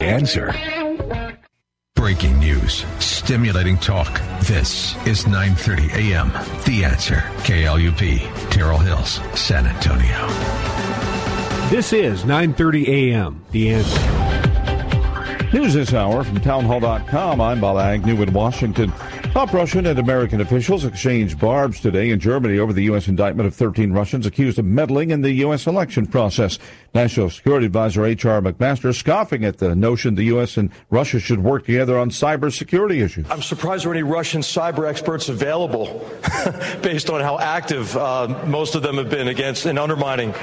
Answer. Breaking news, stimulating talk. This is 9:30 a.m. The Answer. KLUP, Terrell Hills, San Antonio. This is 9:30 a.m. The Answer. News this hour from townhall.com. I'm Bob Agnew in Washington. Top Russian and American officials exchanged barbs today in Germany over the U.S. indictment of 13 Russians accused of meddling in the U.S. election process. National Security Advisor H.R. McMaster scoffing at the notion the U.S. and Russia should work together on cybersecurity issues. I'm surprised there are any Russian cyber experts available based on how active uh, most of them have been against and undermining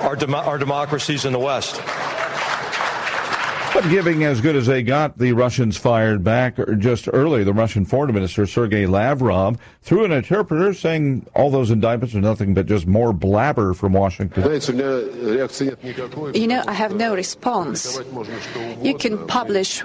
our, dem- our democracies in the West. Giving as good as they got, the Russians fired back just early. The Russian Foreign Minister Sergei Lavrov through an interpreter saying all those indictments are nothing but just more blabber from Washington. You know, I have no response. You can publish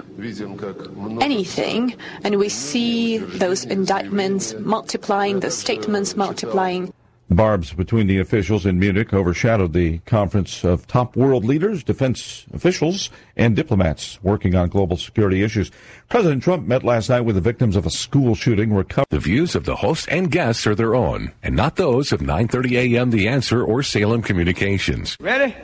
anything, and we see those indictments multiplying, those statements multiplying. Barbs between the officials in Munich overshadowed the conference of top world leaders, defense officials, and diplomats working on global security issues. President Trump met last night with the victims of a school shooting. Recovered. The views of the host and guests are their own, and not those of 9:30 a.m. The Answer or Salem Communications. Ready?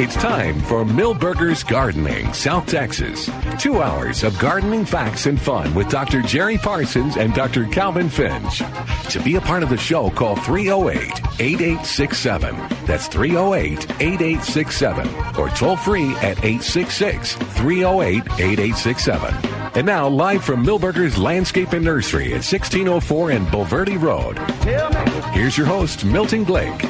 It's time for Milberger's Gardening, South Texas. Two hours of gardening facts and fun with Dr. Jerry Parsons and Dr. Calvin Finch. To be a part of the show, call 308 8867. That's 308 8867. Or toll free at 866 308 8867. And now, live from Milberger's Landscape and Nursery at 1604 and Bulverde Road. Here's your host, Milton Blake.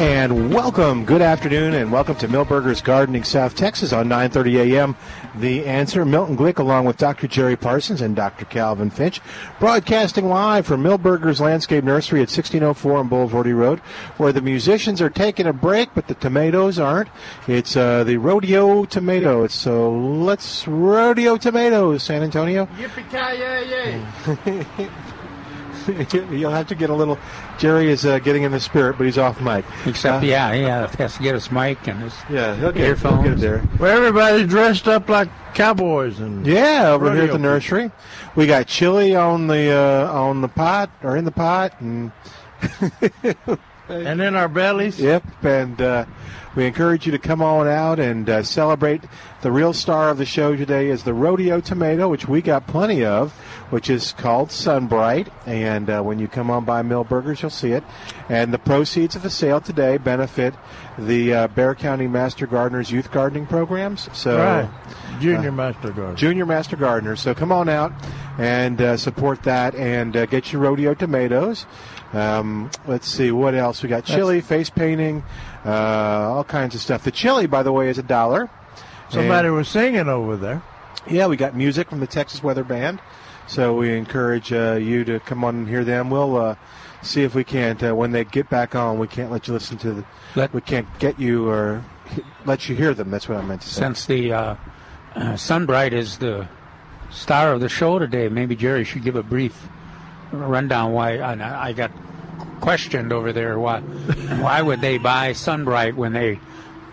And welcome, good afternoon, and welcome to Milberger's Gardening South Texas on 9:30 a.m. The answer, Milton Glick, along with Dr. Jerry Parsons and Dr. Calvin Finch, broadcasting live from Milberger's Landscape Nursery at 1604 on Bulverde Road, where the musicians are taking a break, but the tomatoes aren't. It's uh, the rodeo tomato. So let's rodeo tomatoes, San Antonio. Yippee ki yay! You'll have to get a little. Jerry is uh, getting in the spirit, but he's off mic. Except, Uh, yeah, yeah, has to get his mic and his yeah, he'll get, earphones. He'll get it there. Where everybody's dressed up like cowboys and Yeah, over here at the nursery, we got chili on the uh, on the pot or in the pot, and and in our bellies. Yep, and uh, we encourage you to come on out and uh, celebrate. The real star of the show today is the rodeo tomato, which we got plenty of, which is called Sunbright. And uh, when you come on by Milberger's, you'll see it. And the proceeds of the sale today benefit the uh, Bexar County Master Gardeners Youth Gardening Programs. So. Right. Junior uh, Master Gardener. Junior Master Gardener. So come on out and uh, support that and uh, get your rodeo tomatoes. Um, let's see what else we got. Chili, face painting, uh, all kinds of stuff. The chili, by the way, is a dollar. Somebody And- was singing over there. yeah, we got music from the Texas Weather Band. So we encourage uh, you to come on and hear them. We'll uh, see if we can't uh, when they get back on. We can't let you listen to the. Let- we can't get you or let you hear them. That's what I meant to say. Since the uh, uh, Sunbright is the star of the show today, maybe Jerry should give a brief rundown why I I got questioned over there why why would they buy Sunbright when they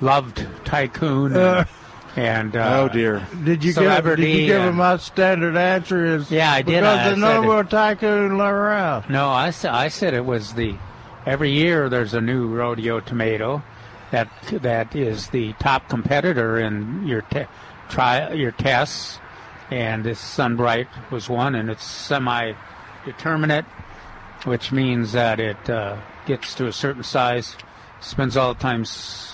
loved Tycoon and, and uh, oh dear. did you give- celebrity did you give and- them my standard answer is yeah I did because I they know said- we're tycoon around. no, I said I said it was the every year there's a new rodeo tomato that that is the top competitor in your te- try your tests, and this Sunbright was one, and it's semi-determinate, which means that it uh, gets to a certain size, spends all the time s-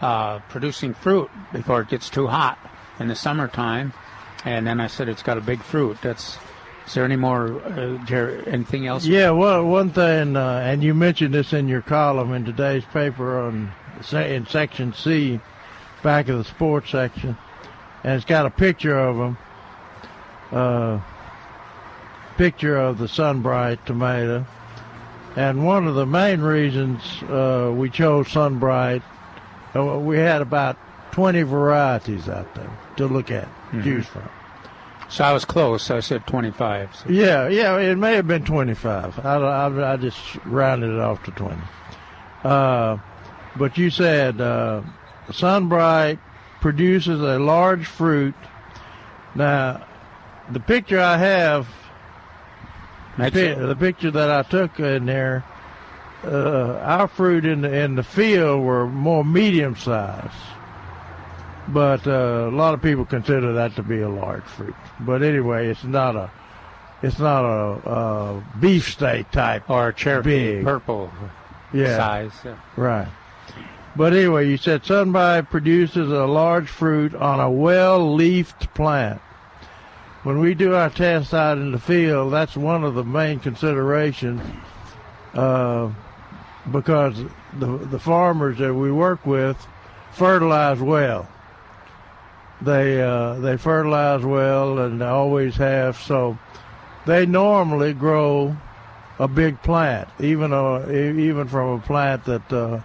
uh, producing fruit before it gets too hot in the summertime, and then I said it's got a big fruit. That's is there any more, uh, Jerry, anything else? Yeah, well, one thing, uh, and you mentioned this in your column in today's paper on in section C, back of the sports section, and it's got a picture of them. Uh, picture of the Sunbright tomato. And one of the main reasons uh, we chose Sunbright, we had about 20 varieties out there to look at, mm-hmm. choose from. So I was close. I said 25. So. Yeah, yeah, it may have been 25. I, I, I just rounded it off to 20. Uh, but you said uh, Sunbright produces a large fruit. Now, the picture I have, the, the, picture that I took in there, uh, our fruit in the, in the field were more medium size. But uh, a lot of people consider that to be a large fruit. But anyway, it's not a it's not a, a beefsteak type or a cherry big. purple yeah. size. Yeah. Right. But anyway, you said Sunbright produces a large fruit on a well-leafed plant. When we do our tests out in the field, that's one of the main considerations uh, because the the farmers that we work with fertilize well. They uh, they fertilize well and always have. So they normally grow a big plant, even a, even from a plant that uh,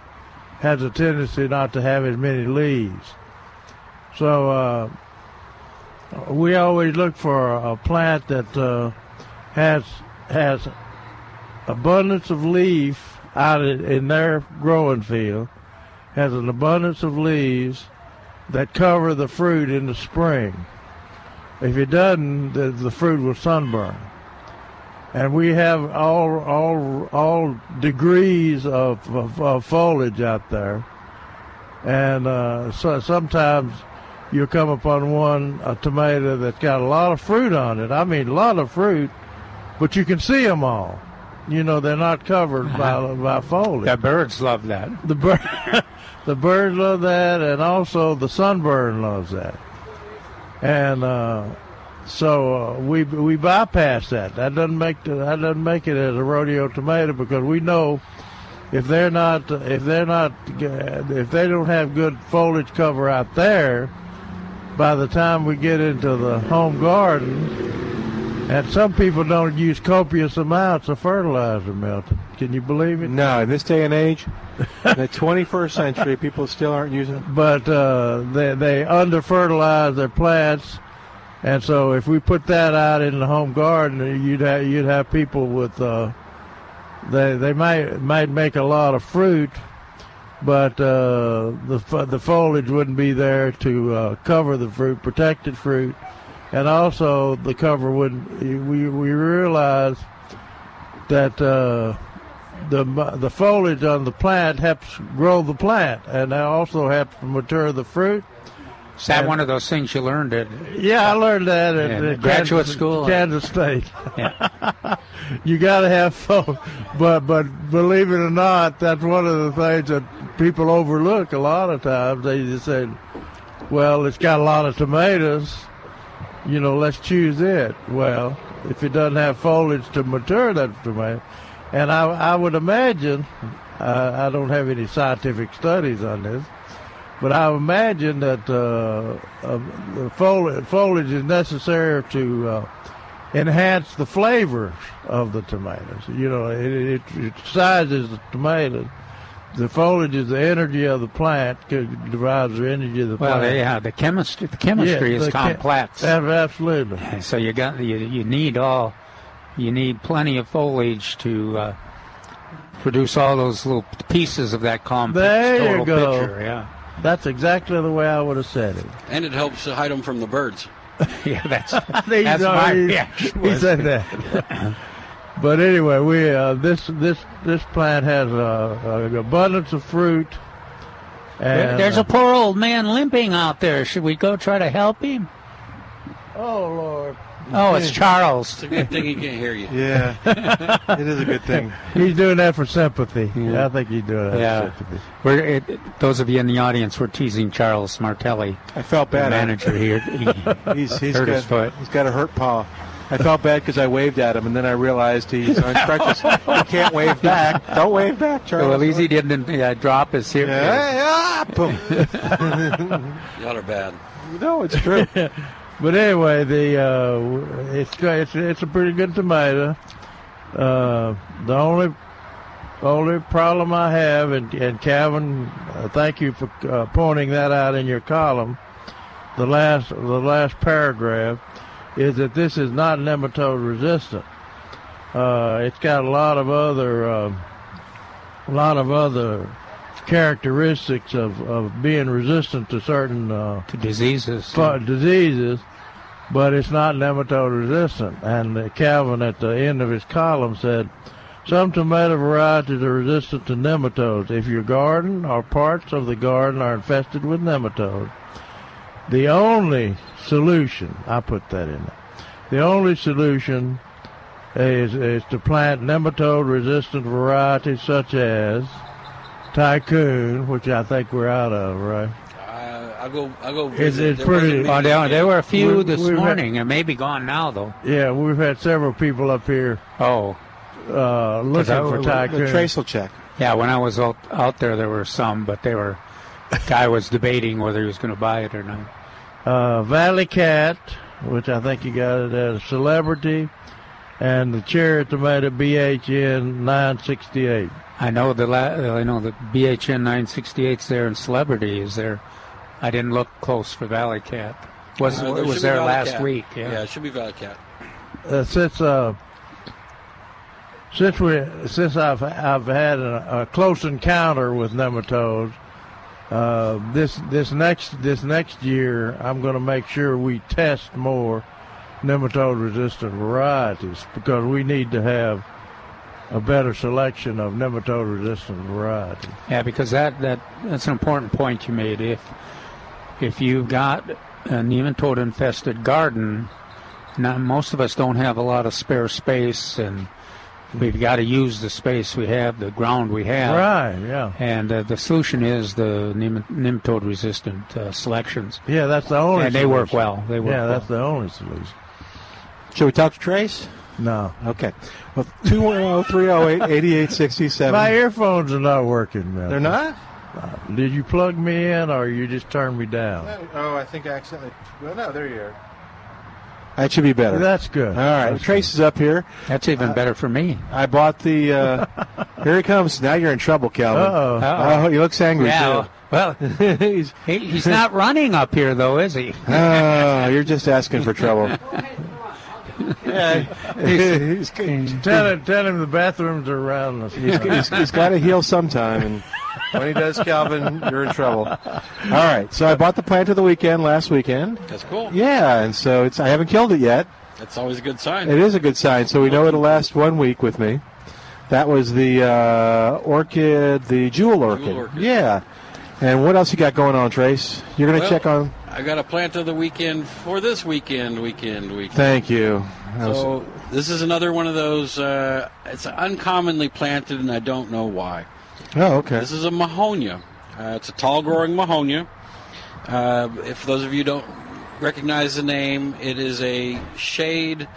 has a tendency not to have as many leaves. So uh, we always look for a plant that uh, has has abundance of leaf out in their growing field, has an abundance of leaves that cover the fruit in the spring. If it doesn't, the, the fruit will sunburn. And we have all all all degrees of, of, of foliage out there, and uh, so sometimes you'll come upon one a tomato that's got a lot of fruit on it. I mean, a lot of fruit, but you can see them all. You know, they're not covered by by foliage. The birds love that. The bird. The birds love that, and also the sunburn loves that. And uh, so uh, we we bypass that. That doesn't make the, that doesn't make it as a rodeo tomato because we know if they're not if they're not if they don't have good foliage cover out there, by the time we get into the home garden, and some people don't use copious amounts of fertilizer, Milton. Can you believe it? No, in this day and age, in the 21st century, people still aren't using it. But uh, they they under fertilize their plants, and so if we put that out in the home garden, you'd have you'd have people with uh, they they might might make a lot of fruit, but uh, the the foliage wouldn't be there to uh, cover the fruit, protected fruit and also the cover would we we realize that uh, the the foliage on the plant helps grow the plant, and that also helps mature the fruit. Is that and, one of those things you learned at? Yeah, I learned that at, at graduate Kansas, school, Kansas State. Yeah. you got to have foliage, but but believe it or not, that's one of the things that people overlook a lot of times. They just say, "Well, it's got a lot of tomatoes." You know, let's choose it. Well, if it doesn't have foliage to mature that tomato, and I, I would imagine, I don't have any scientific studies on this, but I imagine that uh, uh, the foliage, foliage is necessary to uh, enhance the flavor of the tomatoes. You know, it, it, it sizes the tomatoes the foliage is the energy of the plant derives the energy of the well, plant. Well, yeah, the chemistry the chemistry yeah, is the complex. Chem- absolutely. So you got you you need all you need plenty of foliage to uh, produce all those little pieces of that complex there total you go. picture. Yeah, that's exactly the way I would have said it. And it helps to hide them from the birds. yeah, that's that's my reaction. He said that. But anyway, we uh, this this this plant has uh, an abundance of fruit. And, There's a poor old man limping out there. Should we go try to help him? Oh Lord! Oh, it's Charles. It's a good thing he can't hear you. Yeah, it is a good thing. He's doing that for sympathy. Yeah. I think he's doing that yeah. for sympathy. We're, it, those of you in the audience were teasing Charles Martelli. I felt bad. manager here. He he's he's hurt got, his foot. He's got a hurt paw. I felt bad because I waved at him, and then I realized he's on crutches. he can't wave back. Don't wave back, Charlie. Well, at least he didn't uh, drop his hip. Yeah, yeah, boom. Y'all are bad. no, it's true. But anyway, the uh, it's it's it's a pretty good tomato. Uh, the only only problem I have, and, and Calvin, uh, thank you for uh, pointing that out in your column. The last the last paragraph is that this is not nematode resistant. Uh, it's got a lot of other uh, a lot of other characteristics of, of being resistant to certain uh, to diseases. fu- diseases, but it's not nematode resistant. And Calvin, at the end of his column, said some tomato varieties are resistant to nematodes. If your garden or parts of the garden are infested with nematodes, the only solution, I put that in there, the only solution is, is to plant nematode resistant varieties such as Tycoon, which I think we're out of, right? Uh, I'll go. I'll go. It's, Visit. it's There pretty. wasn't Oh, there, there were a few We- this we've had- morning, and maybe gone now though. Yeah, we've had several people up here Oh, uh, looking I- for the Tycoon. The trace will check. yeah. When I was out, out there, there were some, but they were. Guy was debating whether he was going to buy it or not. Uh, Valley Cat, which I think you got it as Celebrity, and the cherry tomato BHN 968. I know the la- I know the BHN 968's there and Celebrity is there. I didn't look close for Valley Cat. Was Uh, it was there last Cat. week? Yeah. Yeah, it should be Valley Cat. Uh, since uh, since we since I've I've had a, a close encounter with nematodes, uh, this this next this next year I'm going to make sure we test more nematode resistant varieties because we need to have a better selection of nematode resistant varieties. Yeah, because that, that that's an important point you made. If if you've got a nematode infested garden, now most of us don't have a lot of spare space, and we've got to use the space we have, the ground we have. Right, yeah. And uh, the solution is the nem- nematode resistant uh, selections. Yeah, that's the only. And they work solution. well. They work yeah, well. that's the only solution. Should we talk to Trace? No. Okay. Well, 210 308 8867. My earphones are not working, man. They're not? Did you plug me in or you just turned me down? Oh, I think I accidentally. Well, no, there you are. That should be better. That's good. All right, That's Trace is up here. That's even better for me. I bought the. Uh, here he comes. Now you're in trouble, Calvin. Uh-oh. Uh-oh. Oh, he looks angry Yeah, too. well, he's, he, he's not running up here though, is he? oh, you're just asking for trouble. yeah, he's, he's, Tell him, tell him the bathrooms are around us. he's, he's, he's got to heal sometime, and when he does, Calvin, you're in trouble. All right, so I bought the plant of the weekend last weekend. That's cool. Yeah, and so it's I haven't killed it yet. That's always a good sign. It is a good sign. So we know it'll last one week with me. That was the uh, orchid, the jewel orchid. orchid. Yeah. And what else you got going on, Trace? You're going to Well, check on. I got a plant of the weekend for this weekend, weekend, weekend. Thank you. Was- So this is another one of those. Uh, it's uncommonly planted, and I don't know why. Oh, okay. This is a mahonia. Uh, it's a tall growing mahonia. Uh, if those of you don't recognize the name, it is a shade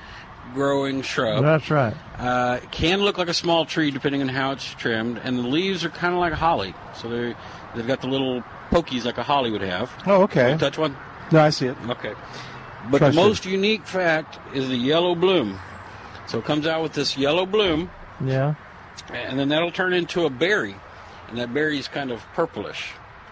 growing shrub. That's right. Uh, it can look like a small tree depending on how it's trimmed, and the leaves are kind of like a holly. So they they've got the little pokies like a holly would have. Oh, okay. Touch one. No, I see it. Okay. But Trust the you. most unique fact is the yellow bloom. So it comes out with this yellow bloom, Yeah. And then that'll turn into a berry, and that berry is kind of purplish.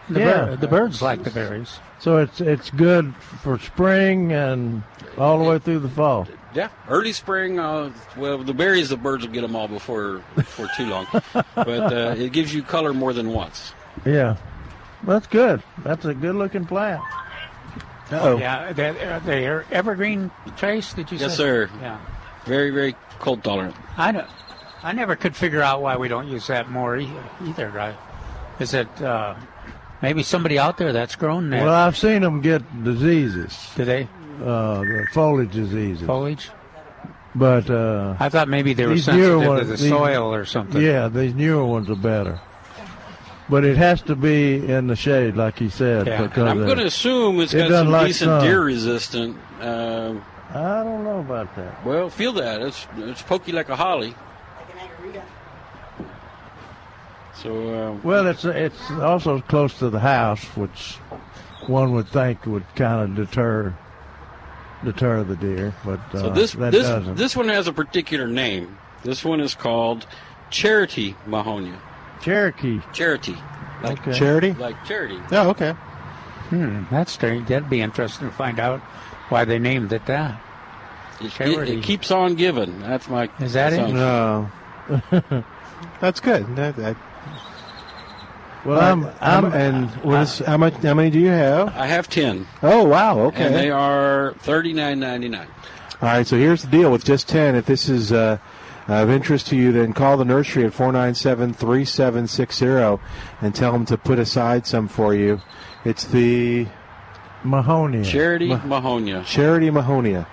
The, Yeah. bir- the birds like the berries. So it's it's good for spring and all the way through the fall. Yeah, early spring. Uh, well, the berries, the birds will get them all before before too long. but uh, it gives you color more than once. Yeah. That's good. That's a good looking plant. Oh, Yeah, they're, they're evergreen trace. Did you see. Yes, say? sir. Yeah. Very, very cold tolerant. I know. I never could figure out why we don't use that more e- either. Right? Is it uh, maybe somebody out there that's grown that? Well, I've seen them get diseases, Do they uh, the foliage diseases. foliage? But uh, I thought maybe they were sensitive newer to the these- soil or something. yeah, these newer ones are better. But it has to be in the shade, like he said. Yeah. because I'm uh, going to assume it's it got some like decent sun. deer resistant. Uh, I don't know about that. Well, feel that. It's it's pokey like a holly. So uh, Well, it's it's also close to the house, which one would think would kind of deter deter the deer, but uh, so this that this doesn't. this one has a particular name. This one is called Charity Mahonia. Cherokee. Charity. Like Okay. Charity? Like charity. Oh, okay. Hmm, that's strange. That'd be interesting to find out why they named it that. It, it, Charity. it keeps on giving. That's my. Is that it? No. That's good. That, that, well, All I'm, right. I'm, Um, and what is, how much? How many do you have? I have ten. Oh, wow. Okay. And they are thirty nine ninety nine. All right, so here's the deal with just 10. If this is uh, of interest to you, then call the nursery at 497 3760 and tell them to put aside some for you. It's the Mahonia. Charity Ma- Mahonia. Charity Mahonia.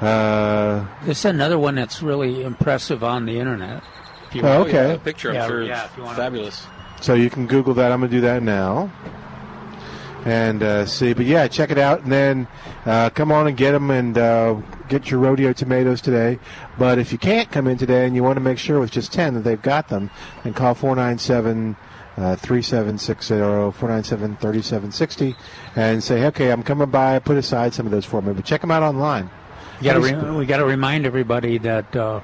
Uh, This is another one that's really impressive on the internet. If you Oh, want- okay. Yeah, the picture, I'm Yeah, sure, yeah, is if you wanna- fabulous. so you can Google that. I'm going to do that now. And uh, see, but yeah, check it out, and then uh, come on and get them and uh, get your rodeo tomatoes today. But if you can't come in today and you want to make sure with just ten that they've got them, then call four nine seven. Uh, 3760 497 3760 and say okay i'm coming by put aside some of those for me but check them out online We got to re- we got to remind everybody that uh,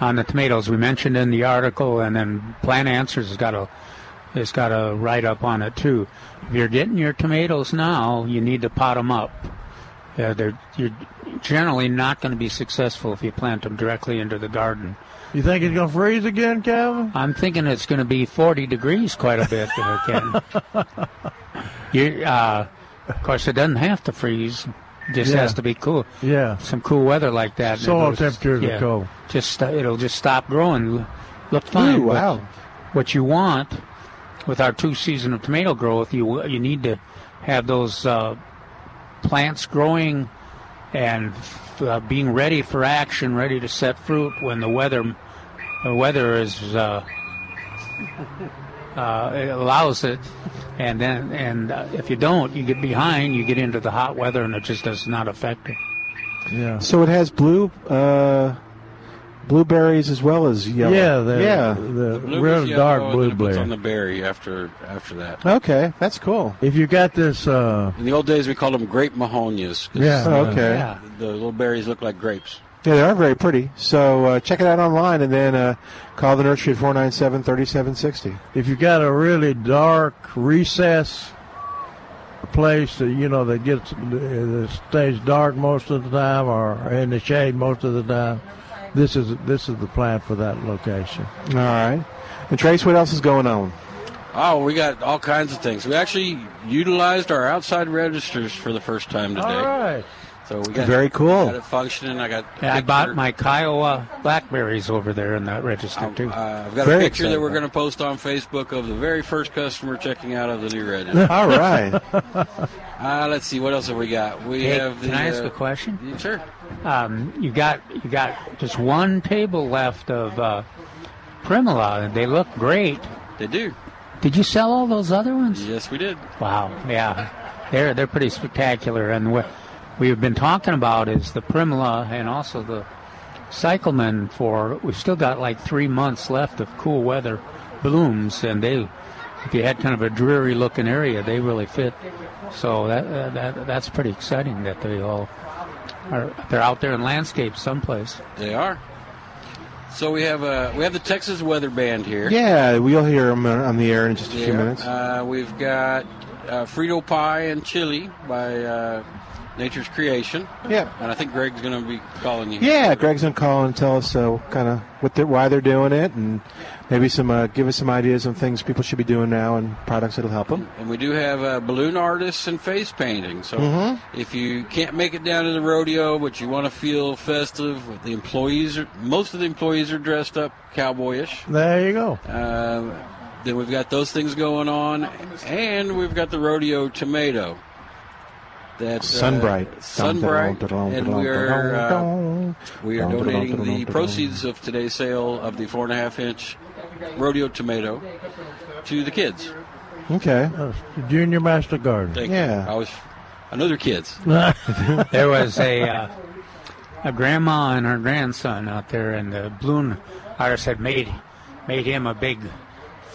on the tomatoes we mentioned in the article, and then Plant Answers has got a has got a write up on it too. If you're getting your tomatoes now, you need to pot them up. Uh, they're you're generally not going to be successful if you plant them directly into the garden. You think it's going to freeze again, Calvin? I'm thinking it's going to be 40 degrees quite a bit, uh, Ken. you, uh, of course, it doesn't have to freeze. Just Yeah. has to be cool. Yeah. Some cool weather like that. Soil it'll- temperatures yeah, cold. Just it'll just stop growing. Look fine. Ooh, wow. What you want with our two season of tomato growth, you you need to have those uh, plants growing and uh, being ready for action, ready to set fruit when the weather the weather is uh, uh, it allows it, and then and uh, if you don't, you get behind. You get into the hot weather, and it just does not affect it. Yeah. so it has blue uh, blueberries as well as yellow Yeah, the, yeah the, Blue real yellow, dark and then blueberry. on the berry after after that. okay that's cool If you got this, uh, In the old days, we called them grape mahonias. Yeah. Oh, okay Yeah. The little berries look like grapes. Yeah, they are very pretty. So uh, check it out online and then uh, call the nursery at 497 3760. if you've got a really dark recess place that you know that gets that stays dark most of the time or in the shade most of the time, this is this is the plant for that location. All right. And Trace, what else is going on? Oh, we got all kinds of things. We actually utilized our outside registers for the first time today. All right. So we got Very cool. Got it functioning. I got. Yeah, I bought my Kiowa blackberries over there in that register too. Uh, I've got Very a picture that we're going to post on Facebook of the very first customer checking out of the new register. All right. uh, let's see, what else have we got? We Hey, have the. can I ask uh, a question? yeah, Sure. Um, you got you got just one table left of uh, Primula, and they look great. They do. Did you sell all those other ones? Yes, we did. Wow, yeah, they're they're pretty spectacular. And what we've been talking about is the Primula and also the Cyclamen For we've still got like three months left of cool weather blooms, and they, if you had kind of a dreary looking area, they really fit. So that, uh, that that's pretty exciting that they all are they're out there in landscape someplace. They are. So we have uh, we have the Texas Weather Band here. yeah, we'll hear them on the air in just a few minutes. Uh, we've got uh, Frito Pie and Chili by uh, Nature's Creation. Yeah. And I think Greg's going to be calling you. Yeah, Greg's gonna call and tell us uh, kind of what they're, why they're doing it, and maybe some uh, give us some ideas on things people should be doing now and products that'll help them. And we do have uh, balloon artists and face painting. So Mhm. if you can't make it down to the rodeo, but you want to feel festive, the employees are most of the employees are dressed up cowboyish. There you go. Um, then we've got those things going on, and we've got the rodeo tomato. That uh, Sunbright. Sunbright, and we are uh, we are donating the proceeds of today's sale of the four and a half inch rodeo tomato to the kids. Okay. Uh, Junior Master Garden. Thank Yeah. you. I was, I know they're kids. there was a uh, a grandma and her grandson out there, and the balloon artist had made made him a big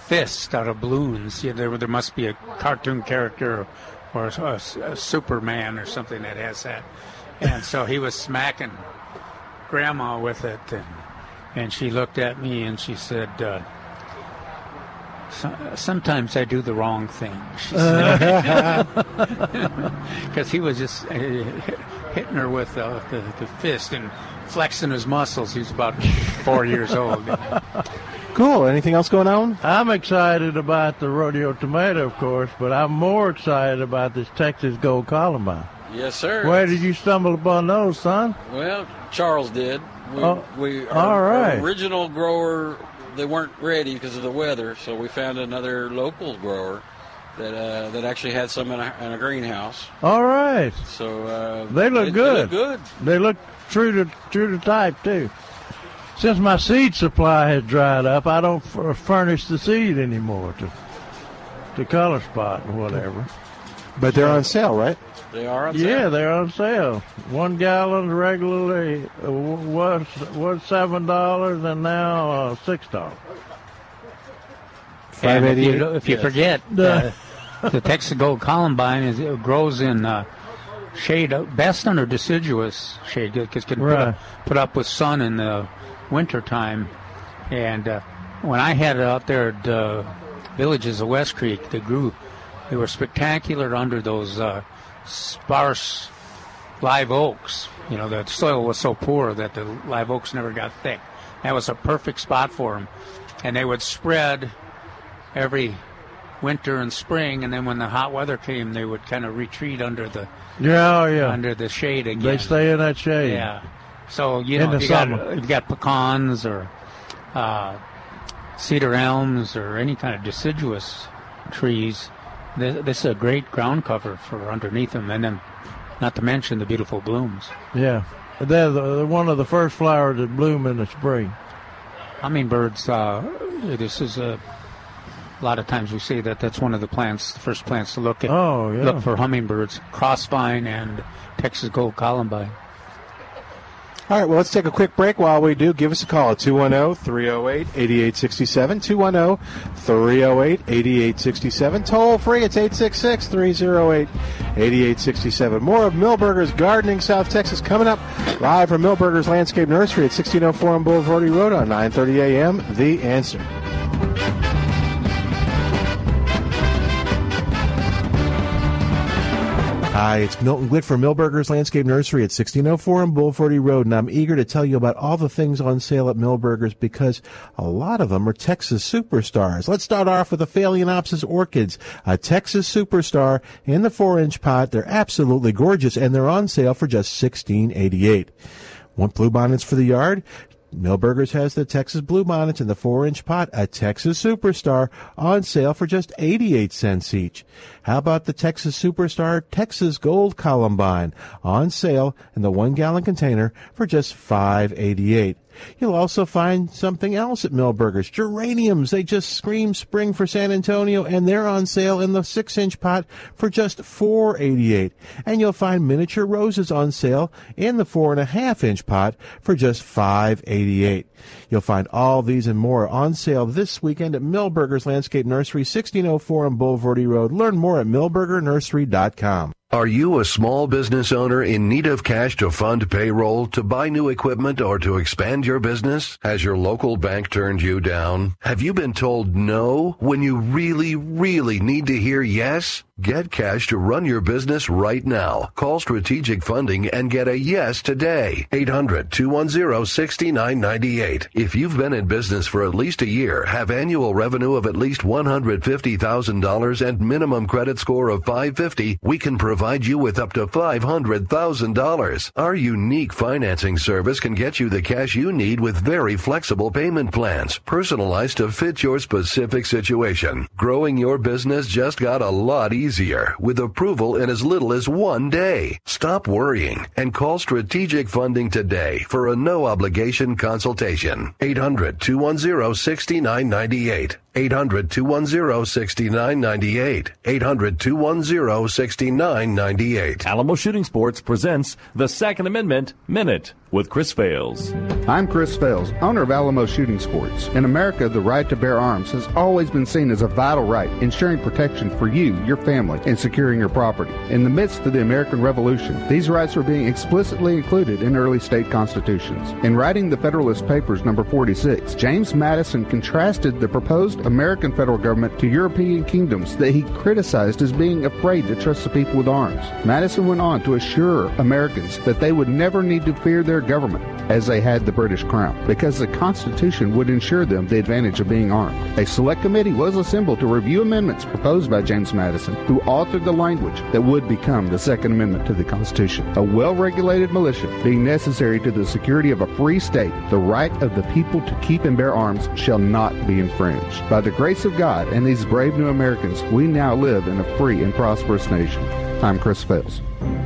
fist out of balloons. Yeah, there there must be a cartoon character or a, a, Superman or something that has that, and so he was smacking grandma with it, and, and she looked at me and she said. Uh, sometimes I do the wrong thing. Because he was just uh, hitting her with the, the fist and flexing his muscles. He's about four years old. Cool. Anything else going on? I'm excited about the rodeo tomato, of course, but I'm more excited about this Texas Gold Columbine. Yes, sir. Where did you stumble upon those, son? Well, Charles did. We, Oh, we our, all right. our original grower, they weren't ready because of the weather, so we found another local grower that uh, that actually had some in a, in a greenhouse. All right. So uh, They look they- good. They look good. They look true to true to type too. Since my seed supply has dried up, I don't f- furnish the seed anymore to to Color Spot and whatever. But they're on sale, right? They are on sale. Yeah, they're on sale. One gallon regularly uh, was was seven dollars and now uh, six dollars. And if you, if you Yes. forget, uh, the Texas Gold Columbine is, it grows in uh, shade, uh, best under deciduous shade, because can put, up, put up with sun in the winter time. And uh, when I had it out there at uh, villages of West Creek, they grew, they were spectacular under those uh, sparse live oaks. You know, the soil was so poor that the live oaks never got thick. That was a perfect spot for them. And they would spread every winter and spring, and then when the hot weather came, they would kind of retreat under the Yeah, oh, yeah. under the shade again. They stay in that shade. Yeah. So you know, if you got if you got pecans or uh, cedar elms or any kind of deciduous trees, this, this is a great ground cover for underneath them, and then not to mention the beautiful blooms. Yeah, they're, the, they're one of the first flowers that bloom in the spring. Hummingbirds. Uh, this is a. A lot of times we say that that's one of the plants, the first plants to look at. Oh, yeah. Look for hummingbirds, crossvine and Texas gold columbine. All right, well, let's take a quick break. While we do, give us a call at 210 308 8867. 210 308 8867. Toll free, it's 866 308 8867. More of Milberger's Gardening South Texas coming up live from Milberger's Landscape Nursery at 1604 on Bulverde Road on 930 a.m. The answer. Hi, it's Milton Glick from Milberger's Landscape Nursery at 1604 on Bulverde Road, and I'm eager to tell you about all the things on sale at Milberger's because a lot of them are Texas superstars. Let's start off with the Phalaenopsis orchids, a Texas superstar in the four-inch pot. They're absolutely gorgeous, and they're on sale for just $16.88. Want bluebonnets for the yard? Milberger's has the Texas Bluebonnets in the 4-inch pot, a Texas Superstar, on sale for just 88 cents each. How about the Texas Superstar Texas Gold Columbine, on sale in the 1-gallon container for just 5.88. You'll also find something else at Milberger's. Geraniums. They just scream spring for San Antonio and they're on sale in the six inch pot for just four eighty eight. And you'll find miniature roses on sale in the four and a half inch pot for just five eighty eight. You'll find all these and more on sale this weekend at Milberger's Landscape Nursery, 1604 on Bulverde Road. Learn more at milbergernursery.com. Are you a small business owner in need of cash to fund payroll, to buy new equipment, or to expand your business? Has your local bank turned you down? Have you been told no when you really, really need to hear yes? Get cash to run your business right now. Call Strategic Funding and get a yes today. 800-210-6998. If you've been in business for at least a year, have annual revenue of at least $150,000 and minimum credit score of 550, we can provide you with up to $500,000. Our unique financing service can get you the cash you need with very flexible payment plans, personalized to fit your specific situation. Growing your business just got a lot easier with approval in as little as one day. Stop worrying and call Strategic Funding today for a no obligation consultation. 800 210 6998. 800 210 6998. 800 210 6998. Alamo Shooting Sports presents the Second Amendment Minute with Chris Fales. I'm Chris Fales, owner of Alamo Shooting Sports. In America, the right to bear arms has always been seen as a vital right, ensuring protection for you, your family, and securing your property. In the midst of the American Revolution, these rights were being explicitly included in early state constitutions. In writing the Federalist Papers number 46, James Madison contrasted the proposed American federal government to European kingdoms that he criticized as being afraid to trust the people with arms. Madison went on to assure Americans that they would never need to fear their government as they had the British crown, because the Constitution would ensure them the advantage of being armed. A select committee was assembled to review amendments proposed by James Madison, who authored the language that would become the Second Amendment to the Constitution. A well regulated militia being necessary to the security of a free state, the right of the people to keep and bear arms shall not be infringed. By the grace of God and these brave new Americans, we now live in a free and prosperous nation. I'm Chris Fales.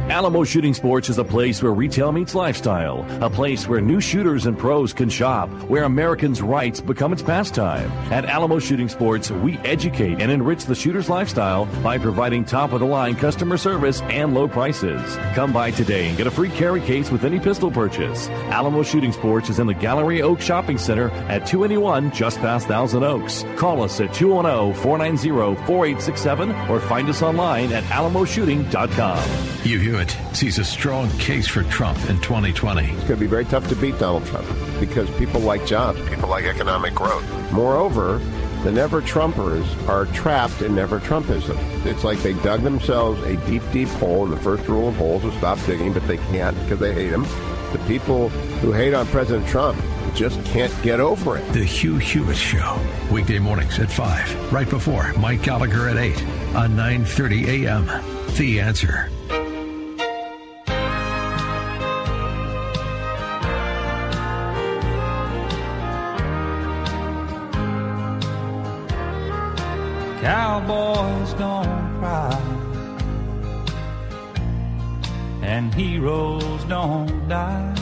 Alamo Shooting Sports is a place where retail meets lifestyle, a place where new shooters and pros can shop, where Americans' rights become its pastime. At Alamo Shooting Sports, we educate and enrich the shooter's lifestyle by providing top of the line customer service and low prices. Come by today and get a free carry case with any pistol purchase. Alamo Shooting Sports is in the Gallery Oak Shopping Center at 281 just past Thousand Oaks. Call us at 210 490 4867 or find us online at alamoshooting.com. Hugh Hewitt sees a strong case for Trump in 2020. It's going to be very tough to beat Donald Trump because people like jobs, people like economic growth. Moreover, the never Trumpers are trapped in never Trumpism. It's like they dug themselves a deep, deep hole, and the first rule of holes is stop digging, but they can't because they hate him. The people who hate on President Trump just can't get over it. The Hugh Hewitt Show, weekday mornings at 5, right before Mike Gallagher at 8 on 9:30 a.m. The Answer. Cowboys don't cry, and heroes don't die.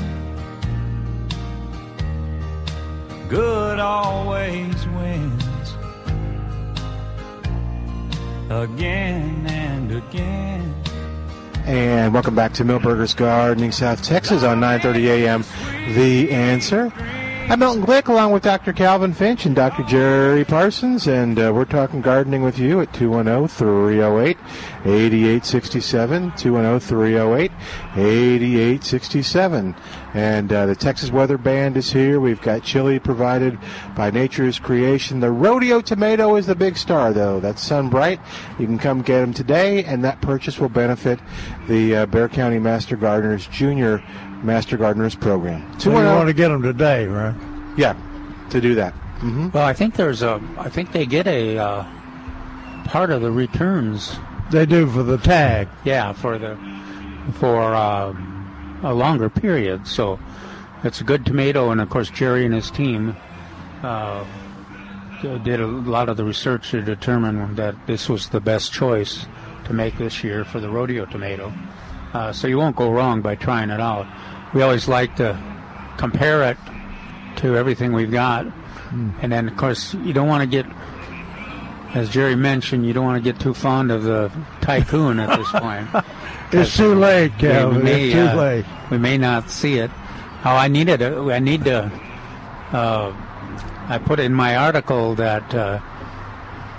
Good always wins again and again. And welcome back to Milberger's Gardening, South Texas on 9:30 a.m. The Answer. I'm Milton Glick along with Dr. Calvin Finch and Dr. Jerry Parsons, and uh, we're talking gardening with you at 210-308-8867, 210-308-8867. And uh, the Texas Weather Band is here. We've got chili provided by Nature's Creation. The rodeo tomato is the big star, though. That's Sunbright. You can come get them today, and that purchase will benefit the uh, Bexar County Master Gardeners Junior Master Gardeners Program. So you want to get them today, right? Yeah, to do that. Mm-hmm. Well, I think there's a. I think they get a uh, part of the returns. They do for the tag. Yeah, for the for uh, a longer period. So it's a good tomato, and of course Jerry and his team uh, did a lot of the research to determine that this was the best choice to make this year for the rodeo tomato. Uh, so you won't go wrong by trying it out. We always like to compare it to everything we've got, mm. and then of course you don't want to get, as Jerry mentioned, you don't want to get too fond of the tycoon at this point. it's too late, Kevin. May, it's too uh, late. We may not see it. Oh, I needed. A, I need to. Uh, I put in my article that uh,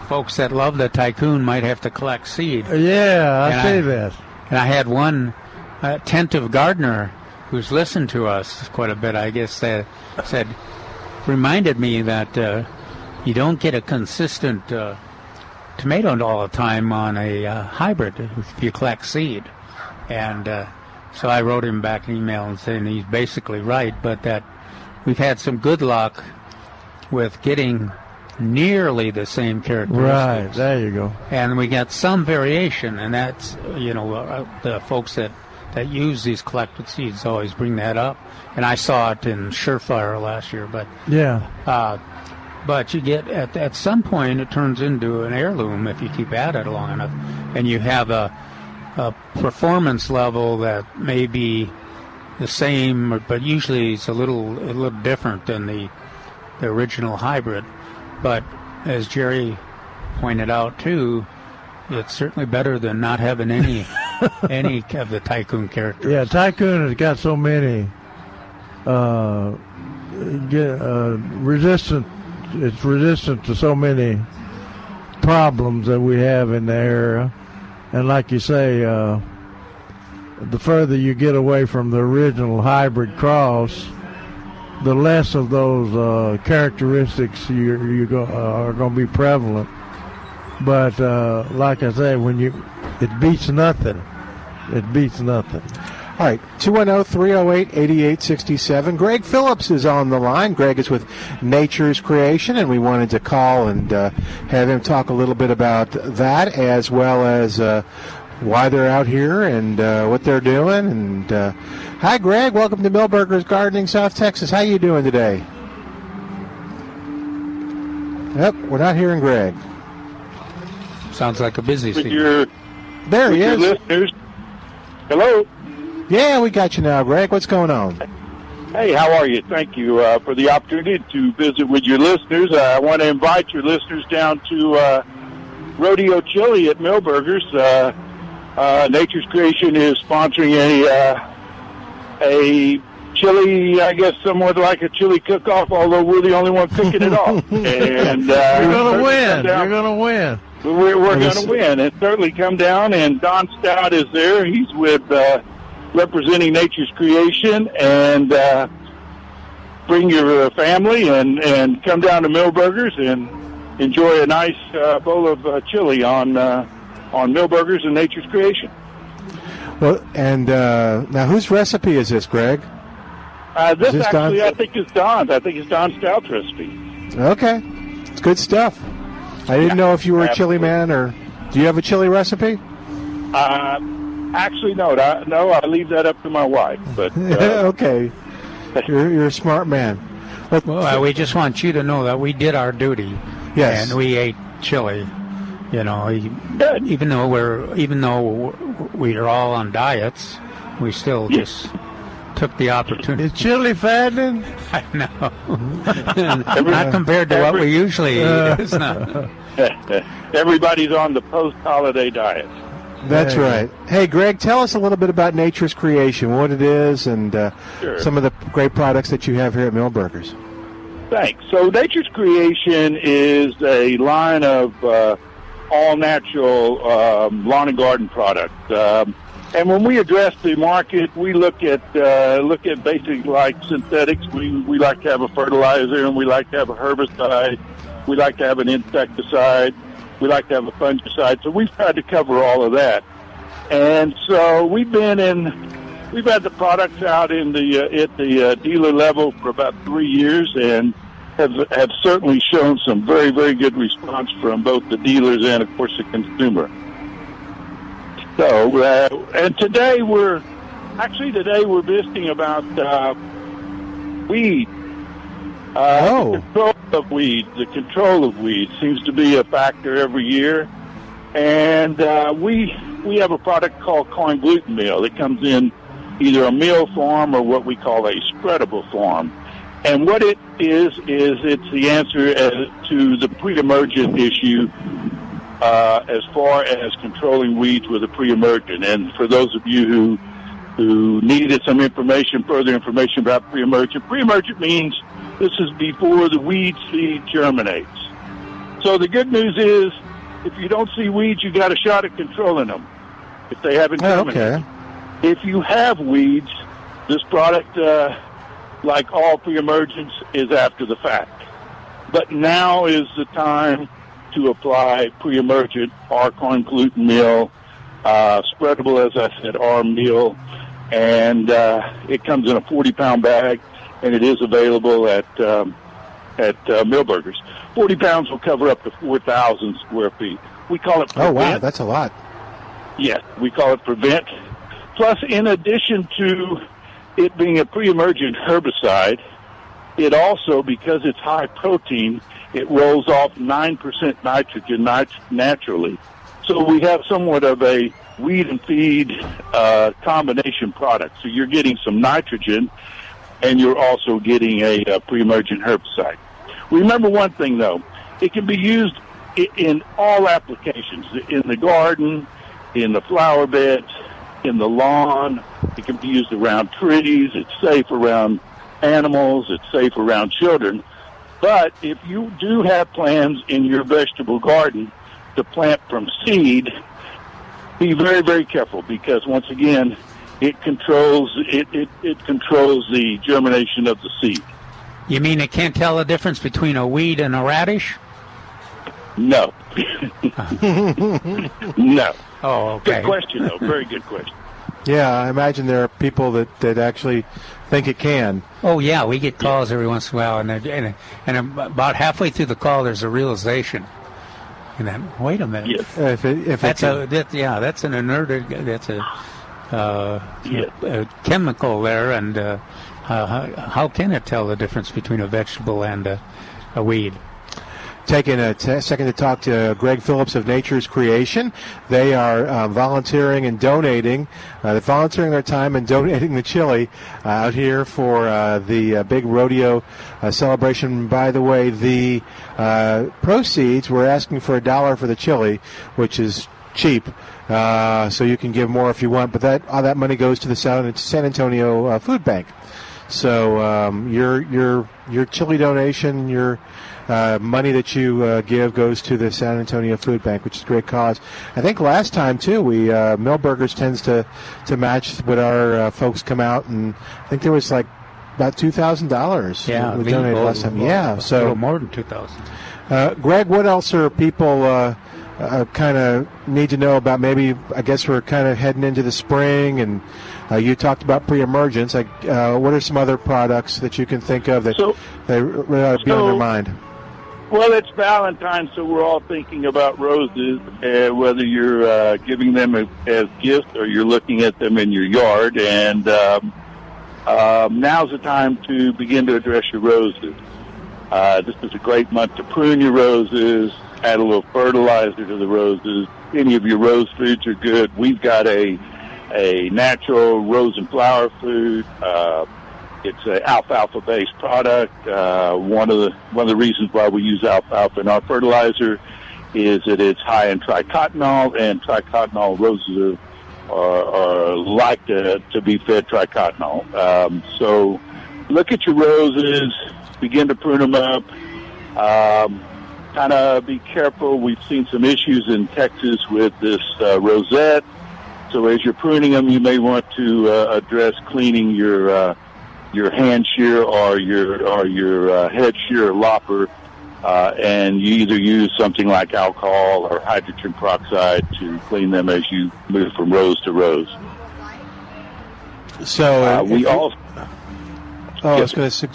folks that love the tycoon might have to collect seed. Yeah, I And see I- that. And I had one uh, attentive gardener who's listened to us quite a bit, I guess, that said, reminded me that uh, you don't get a consistent uh, tomato all the time on a uh, hybrid if you collect seed. And uh, so I wrote him back an email and saying he's basically right, but that we've had some good luck with getting nearly the same characteristics. Right, there you go. And we got some variation, and that's you know uh, the folks that that use these collected seeds always bring that up. And I saw it in Surefire last year, but Yeah. uh, but you get at at some point it turns into an heirloom if you keep at it long enough, and you have a a performance level that may be the same, but usually it's a little a little different than the the original hybrid. But as Jerry pointed out too, it's certainly better than not having any any of the tycoon characters. Yeah, Tycoon has got so many uh, get, uh, resistant. It's resistant to so many problems that we have in the area, and like you say, uh, the further you get away from the original hybrid cross, the less of those uh, characteristics you you go, uh, are going to be prevalent. But uh, like I say, when you it beats nothing. It beats nothing. All right, oh, 210 308 8867. Greg Phillips is on the line. Greg is with Nature's Creation, and we wanted to call and uh, have him talk a little bit about that as well as uh, why they're out here and uh, what they're doing. And uh, Hi, Greg. Welcome to Milberger's Gardening, South Texas. How are you doing today? Yep, we're not hearing Greg. Sounds like a busy with season. your There with he is. listeners. Hello. Yeah, we got you now, Greg. What's going on? Hey, how are you? Thank you uh, for the opportunity to visit with your listeners. Uh, I want to invite your listeners down to uh, Rodeo Chili at Milberger's. Uh, uh, Nature's Creation is sponsoring a uh, a chili, I guess, somewhat like a chili cook-off. Although we're the only one cooking it off, and uh, You're going to win. You're going to win. We're, we're going to win. And certainly come down, and Don Stout is there. He's with uh, representing Nature's Creation, and uh, bring your uh, family and and come down to Milberger's and enjoy a nice uh, bowl of uh, chili on uh, on Milberger's and Nature's Creation. Well, and uh, now whose recipe is this, Greg? Uh, this, this actually, Don- I think, is Don's. I think it's Don Stout's recipe. Okay, it's good stuff. I didn't know if you were a chili man or. Do you have a chili recipe? Uh, actually, no, I, no, I leave that up to my wife. But uh, okay, you're, you're a smart man. But, Well, we just want you to know that we did our duty. Yes. And we ate chili. You know, even though we're even though we are all on diets, we still just took the opportunity. Is chili fattening? I know. not compared to what we usually eat. Uh, It's not. everybody's on the post-holiday diet. That's Hey. right. Hey, Greg, tell us a little bit about Nature's Creation, what it is, and uh, Sure. some of the great products that you have here at Milberger's. Thanks. So Nature's Creation is a line of uh, all natural um, lawn and garden products. Um, and when we address the market, we look at uh, look at basically like synthetics. We we like to have a fertilizer, and we like to have a herbicide. We like to have an insecticide. We like to have a fungicide. So we've tried to cover all of that. And so we've been in, we've had the products out in the uh, at the uh, dealer level for about three years, and have have certainly shown some very very good response from both the dealers and of course the consumer. So uh, and today we're actually today we're visiting about uh, weed. Uh, The control of weeds. The control of weeds seems to be a factor every year, and uh, we we have a product called corn gluten meal that comes in either a meal form or what we call a spreadable form. And what it is is it's the answer as to the pre-emergent issue uh, as far as controlling weeds with a pre-emergent. And for those of you who who needed some information, further information about pre-emergent, pre-emergent means this is before the weed seed germinates. So the good news is, if you don't see weeds, you got a shot at controlling them if they haven't Oh, germinated. okay. If you have weeds, this product, uh, like all pre-emergence, is after the fact. But now is the time to apply pre-emergent or corn gluten meal, uh, spreadable, as I said, R meal, and uh, it comes in a 40-pound bag, and it is available at um, at uh, Milberger's. 40 pounds will cover up to 4,000 square feet. We call it prevent. Oh, wow, that's a lot. Yes, we call it prevent. Plus, in addition to it being a pre-emergent herbicide, it also, because it's high protein, it rolls off 9% nitrogen nit- naturally. So we have somewhat of a weed and feed uh, combination product. So you're getting some nitrogen, and you're also getting a, uh pre-emergent herbicide. Remember one thing, though. it can be used in all applications in the garden, in the flower beds, in the lawn. It can be used around trees. It's safe around animals. It's safe around children. But if you do have plans in your vegetable garden to plant from seed, be very, very careful because once again, it controls it, it, it controls the germination of the seed. You mean it can't tell the difference between a weed and a radish? No. no. Oh, okay. Good question, though. Very good question. Yeah, I imagine there are people that, that actually think it can. Oh yeah, we get calls every once in a while, and and, and about halfway through the call, there's a realization. And then, wait a minute. If it, if that's it a that, yeah, that's an inert. That's a, uh, a chemical there, and uh, uh, how, how can it tell the difference between a vegetable and a, a weed? Taking a t- second to talk to Greg Phillips of Nature's Creation. They are uh, volunteering and donating. Uh, they're volunteering their time and donating the chili uh, out here for uh, the uh, big rodeo uh, celebration. By the way, the proceeds we're asking for a dollar for the chili, which is cheap. So you can give more if you want, but that all that money goes to the San, Antonio Food Bank. So um, your your your chili donation, your uh, money that you uh, give goes to the San Antonio Food Bank, which is a great cause. I think last time too, we uh, Milberger's tends to to match what our uh, folks come out, and I think there was like about two thousand dollars. Yeah, we donated last time. well, Yeah, a so little more than two thousand. uh, Greg, what else are people uh, uh, kind of need to know about? Maybe I guess we're kind of heading into the spring, and uh, you talked about pre-emergence. Like, uh, what are some other products that you can think of that that really ought to be on so- their mind? Well, it's Valentine's, so we're all thinking about roses, uh, whether you're uh, giving them a, as gifts or you're looking at them in your yard. And um, um, now's the time to begin to address your roses. Uh, this is a great month to prune your roses, add a little fertilizer to the roses. Any of your rose foods are good. We've got a a natural rose and flower food. Uh, it's an alfalfa-based product. Uh, one of the one of the reasons why we use alfalfa in our fertilizer is that it's high in triacontanol, and triacontanol roses are, are, are like to, to be fed triacontanol. Um, so look at your roses, begin to prune them up. Um, kind of be careful. We've seen some issues in Texas with this uh, rosette. So as you're pruning them, you may want to uh, address cleaning your uh, your hand shear or your or your uh, head shear lopper, uh, and you either use something like alcohol or hydrogen peroxide to clean them as you move from rows to rows. So Uh, if we you- also Oh, I going to.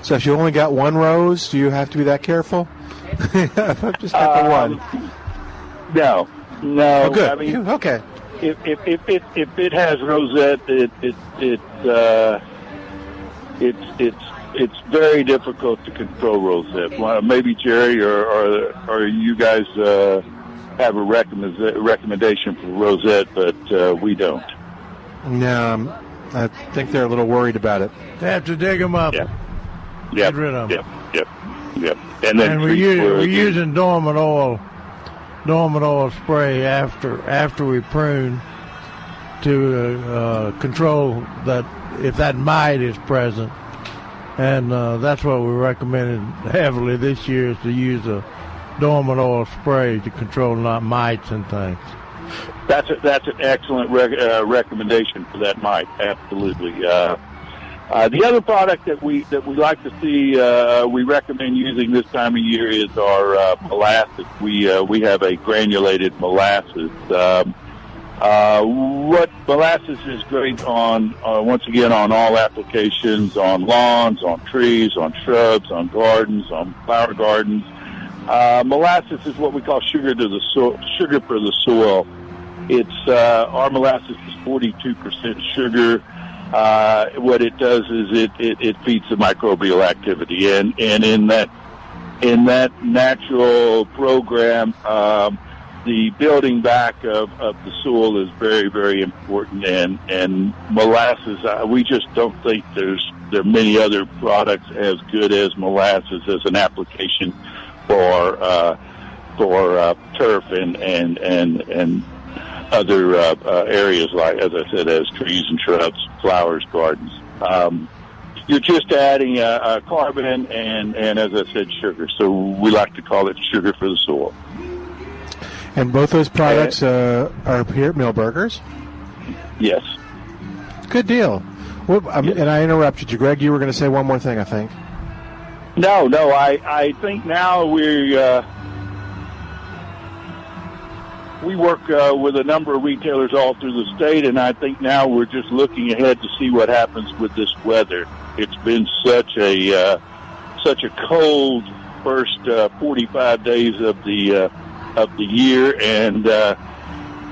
So if you only got one rose, do you have to be that careful? just got the Um, one. No, no. Oh, good. I mean, okay. If if if if, if it has rosette, it it it uh, it's it's it's very difficult to control rosette. Well, maybe Jerry or or, or you guys uh, have a recommend, recommendation for rosette, but uh, we don't. No, um, I think they're a little worried about it. They have to dig them up. Yep. Get rid of 'em. Yep. Yep. Yep. And then and we treat use, where we're the- using dormant oil, dormant oil spray after after we prune to uh, control that if that mite is present, and uh, that's what we recommended heavily this year is to use a dormant oil spray to control not mites and things. That's a, that's an excellent rec- uh, recommendation for that mite. Absolutely. Uh, uh, the other product that we that we like to see, uh, we recommend using this time of year is our uh, molasses. We uh, we have a granulated molasses. Um, uh, what molasses is great on uh, once again on all applications, on lawns, on trees, on shrubs, on gardens, on flower gardens. Uh, molasses is what we call sugar to the soil, sugar for the soil. It's uh, our molasses is 42% sugar. Uh, what it does is it, it, it feeds the microbial activity, and and in that in that natural program, um, the building back of, of the soil is very very important, and and molasses. We just don't think there's there are many other products as good as molasses as an application for uh, for uh, turf and and and and other uh, uh, areas like, as I said, as trees and shrubs, flowers, gardens. Um, you're just adding uh, uh, carbon and, and, as I said, sugar. So we like to call it sugar for the soil. And both those products uh, are here at Milberger's? Yes. Good deal. Well, um, And I interrupted you, Greg. You were going to say one more thing, I think. No, no. I, I think now we uh, we work uh, with a number of retailers all through the state, and I think now we're just looking ahead to see what happens with this weather. It's been such a uh, such a cold first uh, 45 days of the uh, of the year, and uh,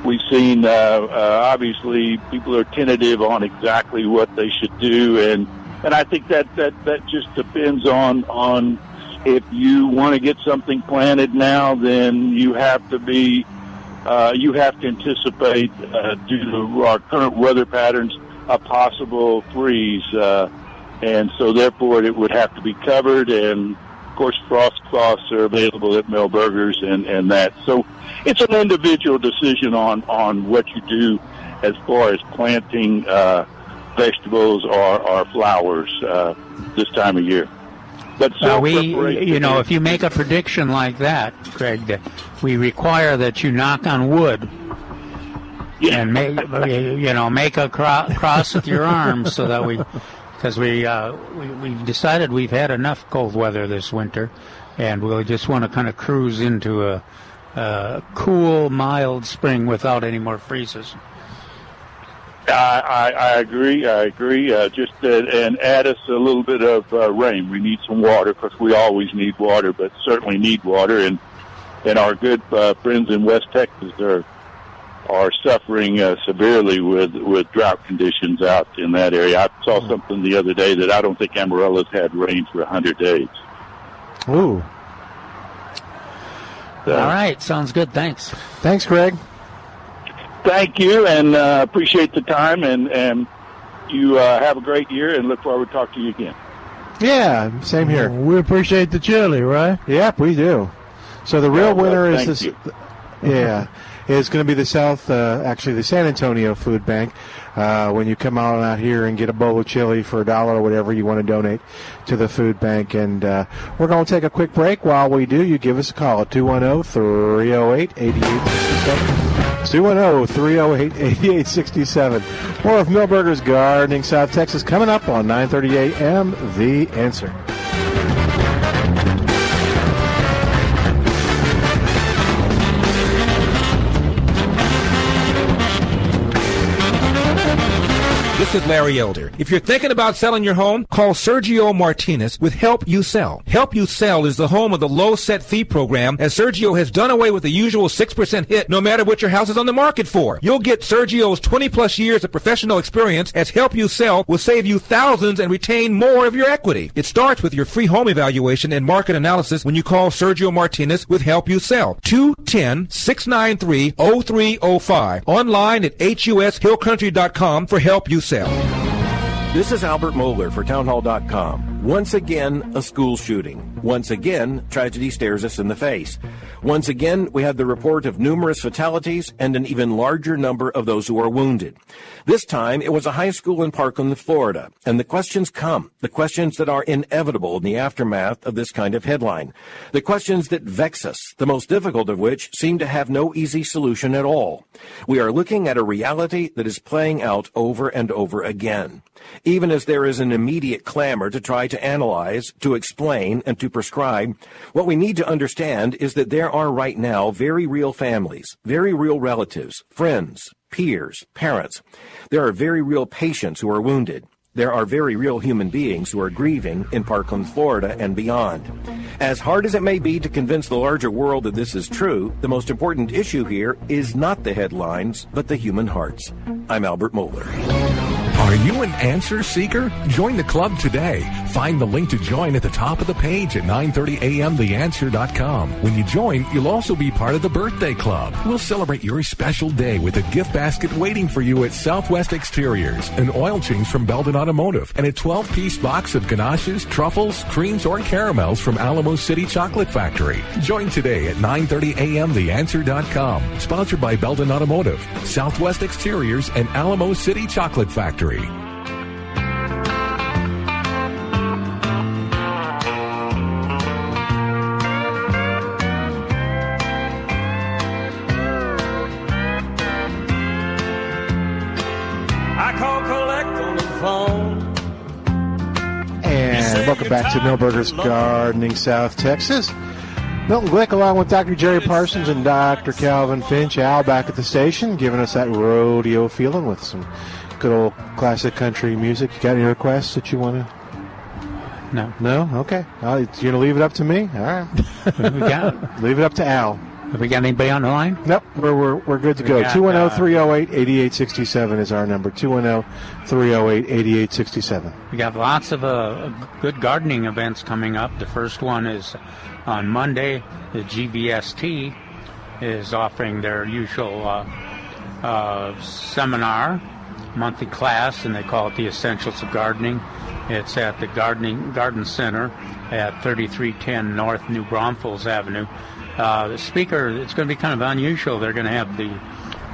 we've seen uh, uh, obviously people are tentative on exactly what they should do, and and I think that that that just depends on on if you want to get something planted now, then you have to be uh, you have to anticipate uh, due to our current weather patterns a possible freeze, uh, and so therefore it would have to be covered and. Of course, frost cloths are available at Milberger's and, and that. So it's an individual decision on, on what you do as far as planting uh, vegetables or, or flowers uh, this time of year. But uh, we, you know, if you make a prediction like that, Craig, that we require that you knock on wood yeah. and make, you know, make a cro- cross with your arms so that we, because we, uh, we we decided we've had enough cold weather this winter, and we just want to kind of cruise into a, a cool, mild spring without any more freezes. I, I, I agree. I agree. Uh, just uh, and add us a little bit of uh, rain. We need some water because we always need water, but certainly need water. And and our good uh, friends in West Texas are are suffering uh, severely with with drought conditions out in that area. I saw something the other day that I don't think Amarillo's had rain for hundred days. Ooh. So, All right, sounds good. Thanks. Thanks, Greg. Thank you, and uh, appreciate the time, and and you uh, have a great year, and look forward to talking to you again. Yeah, same here. We appreciate the chili, right? Yep, we do. So the real Yeah, well, winner is this. you. Yeah, is going to be the South, uh, actually the San Antonio Food Bank. Uh, when you come out out here and get a bowl of chili for a dollar or whatever you want to donate to the food bank, and uh, we're going to take a quick break. While we do, you give us a call at 210-308-8867. 210-308-8867. More of Milberger's Gardening South Texas coming up on 9:30 a.m. The Answer. This is Larry Elder. If you're thinking about selling your home, call Sergio Martinez with Help You Sell. Help You Sell is the home of the low set fee program as Sergio has done away with the usual 6% hit no matter what your house is on the market for. You'll get Sergio's 20 plus years of professional experience as Help You Sell will save you thousands and retain more of your equity. It starts with your free home evaluation and market analysis when you call Sergio Martinez with Help You Sell. 210-693-0305. Online at hushillcountry.com for Help You Sell. This is Albert Mohler for Townhall.com. Once again, a school shooting. Once again, tragedy stares us in the face. Once again, we have the report of numerous fatalities and an even larger number of those who are wounded. This time, it was a high school in Parkland, Florida. And the questions come. The questions that are inevitable in the aftermath of this kind of headline. The questions that vex us, the most difficult of which seem to have no easy solution at all. We are looking at a reality that is playing out over and over again. Even as there is an immediate clamor to try to analyze, to explain, and to prescribe, what we need to understand is that there are right now very real families, very real relatives, friends, peers, parents. There are very real patients who are wounded. There are very real human beings who are grieving in Parkland, Florida, and beyond. As hard as it may be to convince the larger world that this is true, the most important issue here is not the headlines, but the human hearts. I'm Albert Mohler. Are you an answer seeker? Join the club today. Find the link to join at the top of the page at 930amtheanswer.com. When you join, you'll also be part of the birthday club. We'll celebrate your special day with a gift basket waiting for you at Southwest Exteriors, an oil change from Belden Automotive, and a 12-piece box of ganaches, truffles, creams, or caramels from Alamo City Chocolate Factory. Join today at 930amtheanswer.com. Sponsored by Belden Automotive, Southwest Exteriors, and Alamo City Chocolate Factory. Back to Milberger's Gardening, South Texas. Milton Glick, along with Dr. Jerry Parsons and Dr. Calvin Finch, Al back at the station, giving us that rodeo feeling with some good old classic country music. You got any requests that you want to? No. No? Okay. Uh, you're going to leave it up to me? All right. we got? leave it up to Al. Have we got anybody on the line? Nope, we're, we're, we're good to We go. got, 210 308 8867 is our number. 210 308 8867. We got lots of uh, good gardening events coming up. The first one is on Monday. The GVST is offering their usual uh, uh, seminar, monthly class, and they call it the Essentials of Gardening. It's at the Gardening Garden Center at 3310 North New Braunfels Avenue. Uh, the speaker, it's going to be kind of unusual. They're going to have the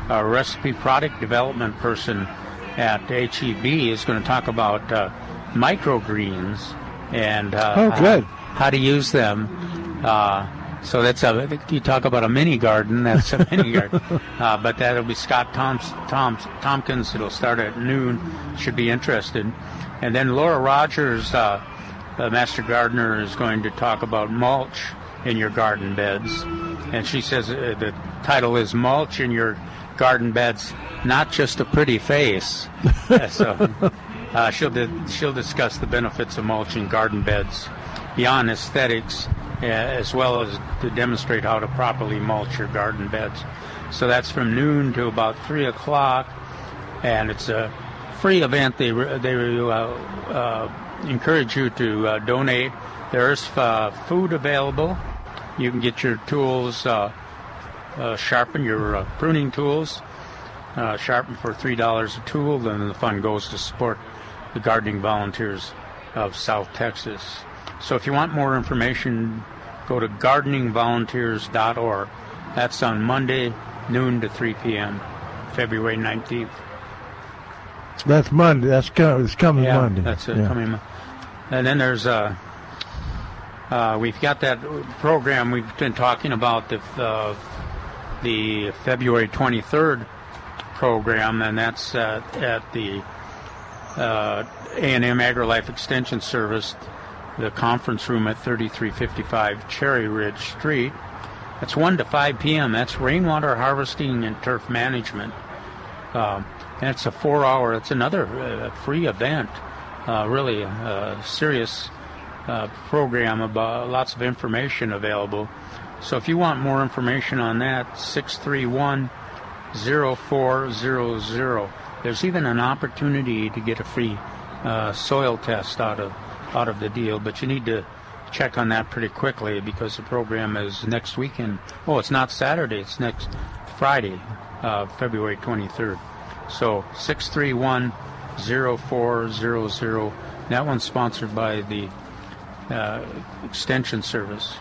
uh, recipe product development person at HEB is going to talk about uh, microgreens and uh, Oh, good. How, how to use them. Uh, so that's a you talk about a mini garden. That's a mini garden. Uh, but that'll be Scott Toms, Toms, Tompkins. It'll start at noon. Should be interested. And then Laura Rogers, uh, the master gardener, is going to talk about mulch in your garden beds. And she says uh, the title is Mulch in Your Garden Beds, Not Just a Pretty Face. So uh, she'll, di- she'll discuss the benefits of mulch in garden beds beyond aesthetics, uh, as well as to demonstrate how to properly mulch your garden beds. So that's from noon to about 3 o'clock, and it's a free event. They, they uh, uh, encourage you to uh, donate. There's uh, food available. You can get your tools uh, uh, sharpened, your uh, pruning tools uh, sharpened for three dollars a tool. Then the fund goes to support the gardening volunteers of South Texas. So if you want more information, go to gardeningvolunteers.org. That's on Monday, noon to 3 p.m., February 19th. That's Monday. That's co- it's coming yeah, Monday. That's it, Yeah. coming. Mon- And then there's uh, uh, we've got that program we've been talking about the uh, the February 23rd program, and that's uh, at the uh, A&M AgriLife Extension Service, the conference room at 3355 Cherry Ridge Street. That's 1 to 5 p.m. That's rainwater harvesting and turf management. Um, and it's a four hour, it's another uh, free event. Uh, really serious uh, program about lots of information available. So if you want more information on that, 631 0400. There's even an opportunity to get a free uh, soil test out of out of the deal, but you need to check on that pretty quickly because the program is next weekend. Oh, it's not Saturday; it's next Friday, uh, February 23rd. So 631 0400. That one's sponsored by the uh, Extension Service.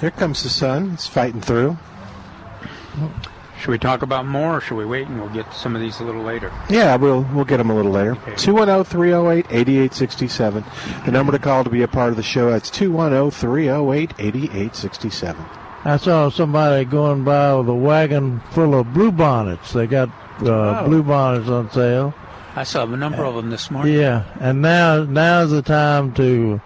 Here comes the sun. It's fighting through. Should we talk about more, or should we wait and we'll get some of these a little later? Yeah, we'll we'll get them a little later. 210-308-8867. The number to call to be a part of the show. That's 210-308-8867. I saw somebody going by with a wagon full of blue bonnets. They got uh, Oh. blue bonnets on sale. I saw a number of them this morning. Yeah, and now now's the time to.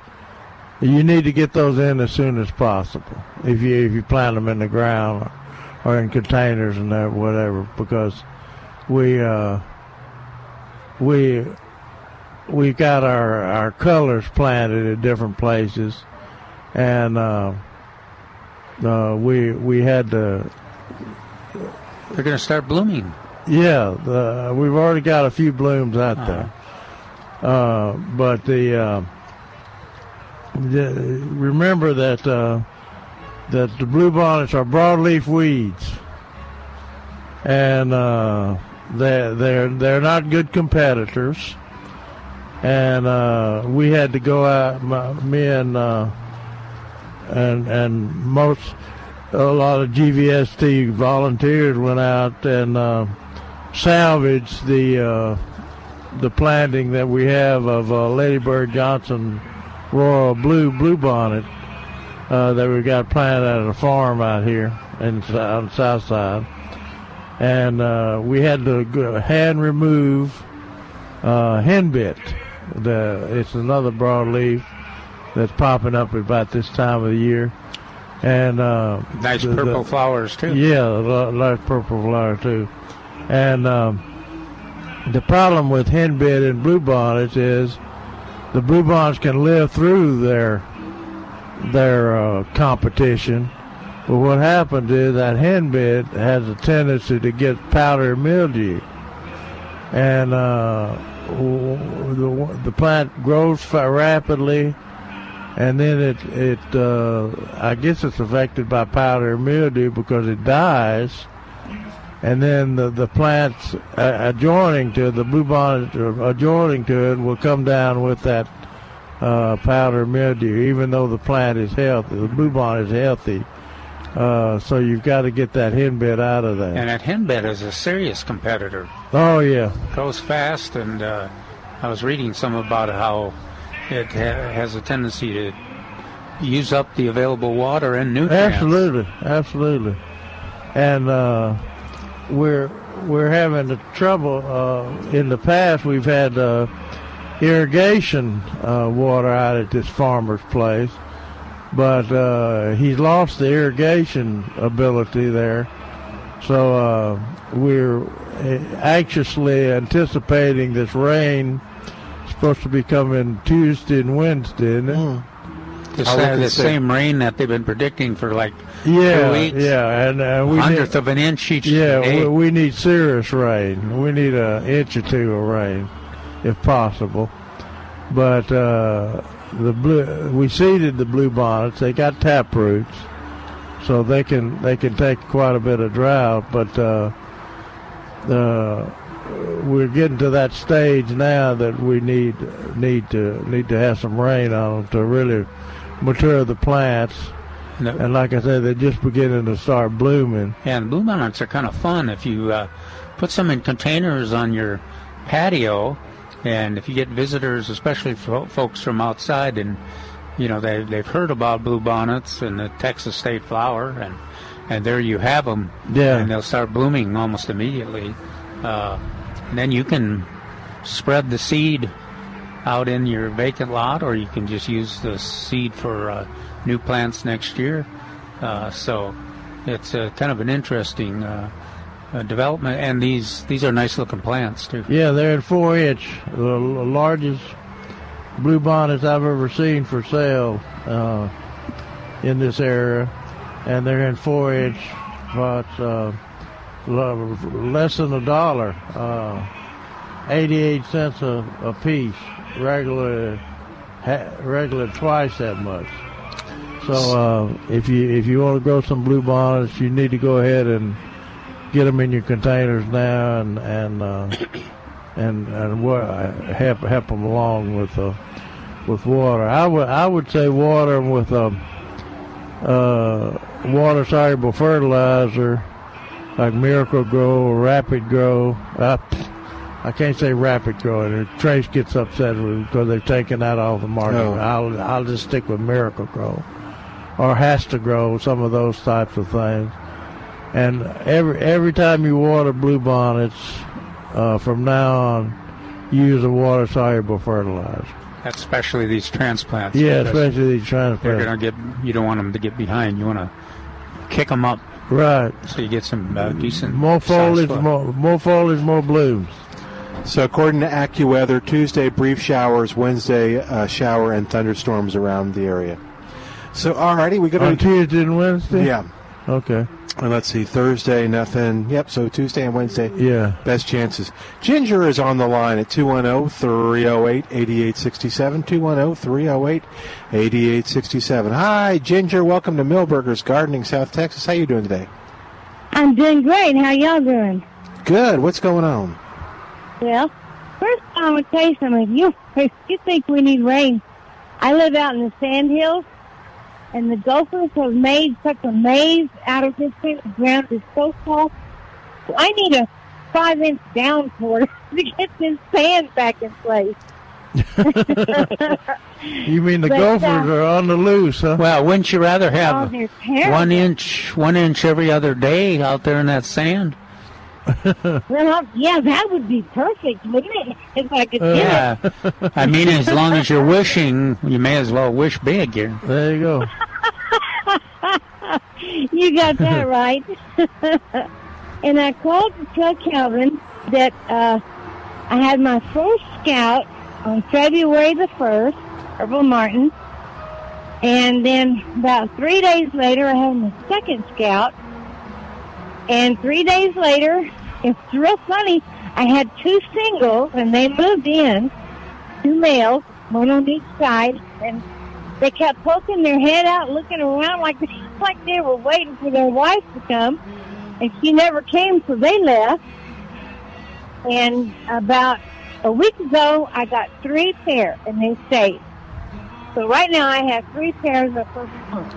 You need to get those in as soon as possible. If you if you plant them in the ground or, or in containers and that whatever, because we uh, we we've got our our colors planted at different places, and uh, uh, we we had to. They're going to start blooming. Yeah, the, we've already got a few blooms out there. Uh, but the, uh, the remember that uh, that the bluebonnets are broadleaf weeds, and uh, they they're they're not good competitors. And uh, we had to go out, my, me and uh, and and most a lot of GVST volunteers went out and uh, salvaged the uh, the planting that we have of uh, Lady Bird Johnson Royal Blue Bluebonnet uh, that we got planted at a farm out here in, on the south side, and uh, we had to hand remove uh, henbit. The it's another broadleaf that's popping up about this time of the year, and uh, Nice the- the- purple flowers too. yeah, nice purple flower too. And um, the problem with henbit and bluebonnets is the bluebonnets can live through their their uh, competition, but what happens is that henbit has a tendency to get powdery mildew, and uh, the the plant grows rapidly. And then it it uh, I guess it's affected by powdery mildew because it dies, and then the the plants uh, adjoining to the bluebonnet adjoining to it will come down with that uh, powdery mildew, even though the plant is healthy. The bluebonnet is healthy, uh, so you've got to get that henbit out of there. And that henbit is a serious competitor. Oh yeah, Grows fast, and uh, I was reading some about how it ha- has a tendency to use up the available water and nutrients. Absolutely, absolutely, and uh, we're we're having the trouble. Uh, in the past, we've had uh, irrigation uh, water out at this farmer's place, but uh, he's lost the irrigation ability there. So uh, we're uh, anxiously anticipating this rain. It's supposed to be coming Tuesday and Wednesday, isn't it? The, sa- the same rain that they've been predicting for like Yeah, weeks. yeah, and uh, we hundredth need, of an inch each Yeah, day. we, we need serious rain. We need an inch or two of rain, if possible. But uh, the blue, we seeded the blue bonnets. They got tap roots, so they can they can take quite a bit of drought. But uh, uh, we're getting to that stage now that we need need to need to have some rain on them to really mature the plants. And like I said, they're just beginning to start blooming. And bluebonnets are kind of fun if you uh, put some in containers on your patio, and if you get visitors, especially fo- folks from outside, and you know they they've heard about bluebonnets and the Texas state flower, and and there you have them. Yeah. And they'll start blooming almost immediately. Uh, and then you can spread the seed out in your vacant lot, or you can just use the seed for uh, new plants next year. Uh, so it's uh, kind of an interesting uh, uh, development, and these these are nice looking plants too. Yeah, they're in four inch, the largest blue bonnets I've ever seen for sale in this area, and they're in four inch, uh, less than a dollar, uh, eighty-eight cents a, a piece, regular, regular twice that much. So uh, if you if you want to grow some blue bonnets, you need to go ahead and get them in your containers now and and uh, and and help help them along with uh, with water. I would I would say water with a uh, water soluble fertilizer like Miracle-Gro or Rapid Grow. Uh, I can't say Rapid growing. and Trace gets upset because they've taken that off the market. Oh. I'll I'll just stick with Miracle-Gro or has to grow some of those types of things. And every every time you water blue bonnets, uh, from now on, use a water soluble fertilizer. Especially these transplants. Yeah, especially these transplants. They're transplants. gonna get. You don't want them to get behind. You want to kick them up. Right. So you get some uh, decent. More foliage, more, more foliage, more blooms. So, according to AccuWeather, Tuesday brief showers, Wednesday uh, shower and thunderstorms around the area. So, alrighty, we go to On Tuesday and Wednesday. Yeah. Okay. And let's see, Thursday, nothing. Yep, so Tuesday and Wednesday. Yeah. Best chances. Ginger is on the line at 210 308 8867. 210 308 8867. Hi, Ginger. Welcome to Milberger's Gardening, South Texas. How you doing today? I'm doing great. How y'all doing? Good. What's going on? Well, first I want to tell you something. You, if you think we need rain, I live out in the sand hills, and the gophers have made such a maze out of this thing. The ground is so soft. So I need a five inch downpour to get this sand back in place. You mean the But, gophers uh, are on the loose, huh? Well, wouldn't you rather Oh, have they're terrible. one inch, one inch every other day out there in that sand? Well, yeah, that would be perfect, wouldn't it? If I could do Yeah. it. I mean, as long as you're wishing, you may as well wish big here. There you go. you got that right. and I called to tell Calvin that uh, I had my first scout on February the 1st, Purple Martin. And then about three days later, I had my second scout. And three days later, it's real funny, I had two singles, and they moved in, two males, one on each side, and they kept poking their head out, looking around like like they were waiting for their wife to come, and she never came, so they left. And about a week ago, I got three pairs, and they stayed. So right now, I have three pairs of purple pumps.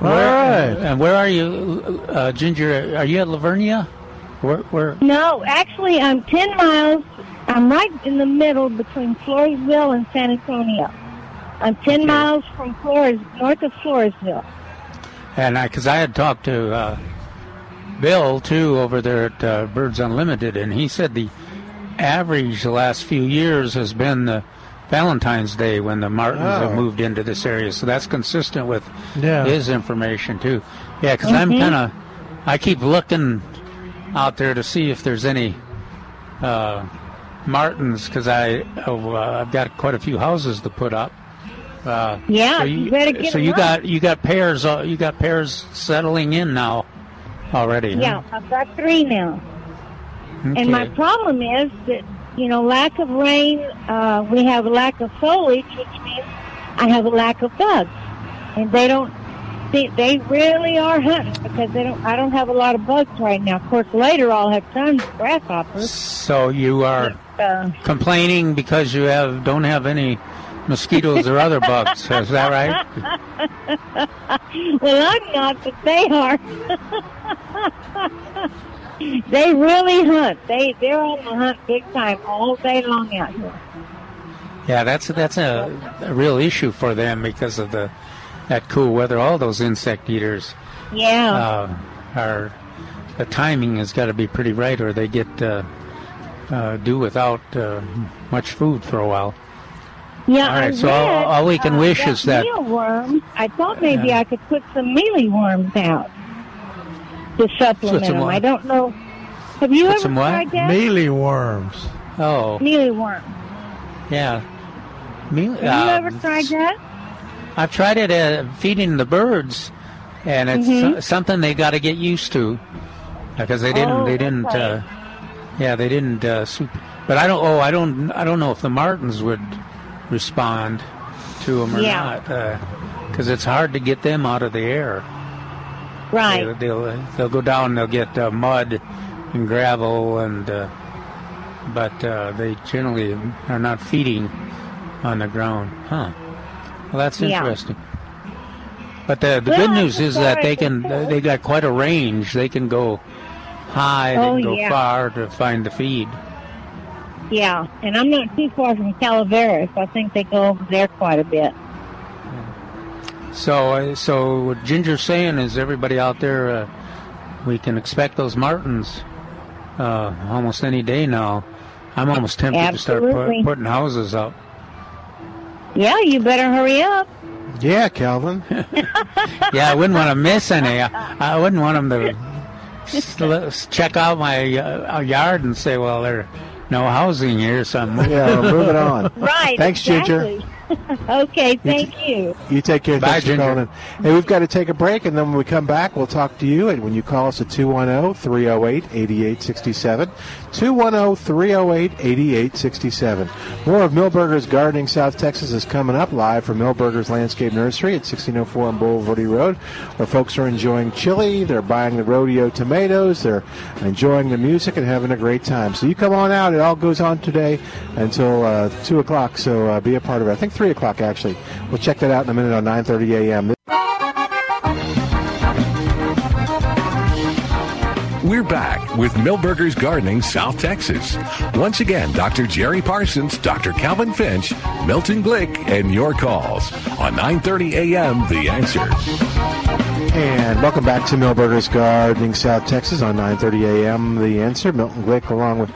Where, And where are you, uh, Ginger? Are you at La Vernia? Where? Where? No, actually, I'm 10 miles. I'm right in the middle between Floresville and San Antonio. I'm 10 miles from Flores, north of Floresville. And I, because I had talked to uh, Bill too over there at uh, Birds Unlimited, and he said the average the last few years has been the Valentine's Day when the Martins have Oh. moved into this area. So that's consistent with Yeah. his information too. Yeah, because I'm Mhm. kind of, I keep looking out there to see if there's any uh, Martins because I oh, uh, I've got quite a few houses to put up. Uh, Yeah, so you better get so 'em you got you got pairs uh, you got pairs settling in now already. huh? Yeah, I've got three now. And my problem is that, you know, lack of rain, uh, we have lack of foliage, which means I have a lack of bugs. And they don't, they, they really are hunting because they don't, I don't have a lot of bugs right now. Of course, later I'll have tons of grasshoppers. So you are Uh, complaining because you have don't have any mosquitoes or other bugs. Is that right? well, I'm not, but they are. they really hunt. They, they're on the hunt big time all day long out here. Yeah, that's that's a, a real issue for them because of the that cool weather. All those insect eaters Yeah. uh, are the timing has got to be pretty right, or they get uh, uh, do without uh, much food for a while. Yeah, All right, I so all- read, all we can uh, wish about is that- mealworms. I thought maybe. I could put some mealyworms out to supplement them. I don't know. Have you Put ever some what? tried that? Mealy worms. Oh, Mealyworm. yeah. Meal, Have you uh, ever tried that? I've tried it uh, feeding the birds, and it's Mhm. so- something they got to get used to because they didn't. Oh, they didn't. okay. Uh, yeah, they didn't. Uh, soup. But I don't. Oh, I don't. I don't know if the martins would respond to them or Yeah. not, because it's hard to get them out of the air. Right. They, will they'll go down. They'll get uh, mud and gravel, and uh, but uh, they generally are not feeding on the ground. Huh. Well, that's Yeah. interesting. But the, the Well, good news is that they can they got quite a range. They can go high, they Oh, can go yeah. far to find the feed. Yeah, and I'm not too far from Calaveras. I think they go over there quite a bit. So uh, so what Ginger's saying is everybody out there, uh, we can expect those martins uh, almost any day now. I'm almost tempted to start put, putting houses up. Yeah, you better hurry up. Yeah, Calvin. yeah, I wouldn't want to miss any. I, I wouldn't want them to s- check out my uh, yard and say, "Well, there's no housing here, so I'm. Yeah, we're moving on. Right. Thanks, Ginger. Exactly. okay, thank you. You take care. Bye, Thanks for Ginger. calling in. Hey, we've got to take a break, and then when we come back, we'll talk to you. And when you call us at 210 308 8867, 210 308 8867. More of Milberger's Gardening South Texas is coming up live from Milberger's Landscape Nursery at 1604 on Bulverde Road, where folks are enjoying chili, they're buying the rodeo tomatoes, they're enjoying the music and having a great time. So you come on out. It all goes on today until uh, 2 o'clock, so uh, be a part of it. I think 3 o'clock, actually. We'll check that out in a minute on 9.30 a.m. We're back with Milberger's Gardening South Texas. Once again, Dr. Jerry Parsons, Dr. Calvin Finch, Milton Glick, and your calls on 9:30 a.m. The Answer. And welcome back to Milberger's Gardening South Texas on 9:30 a.m. The Answer. Milton Glick along with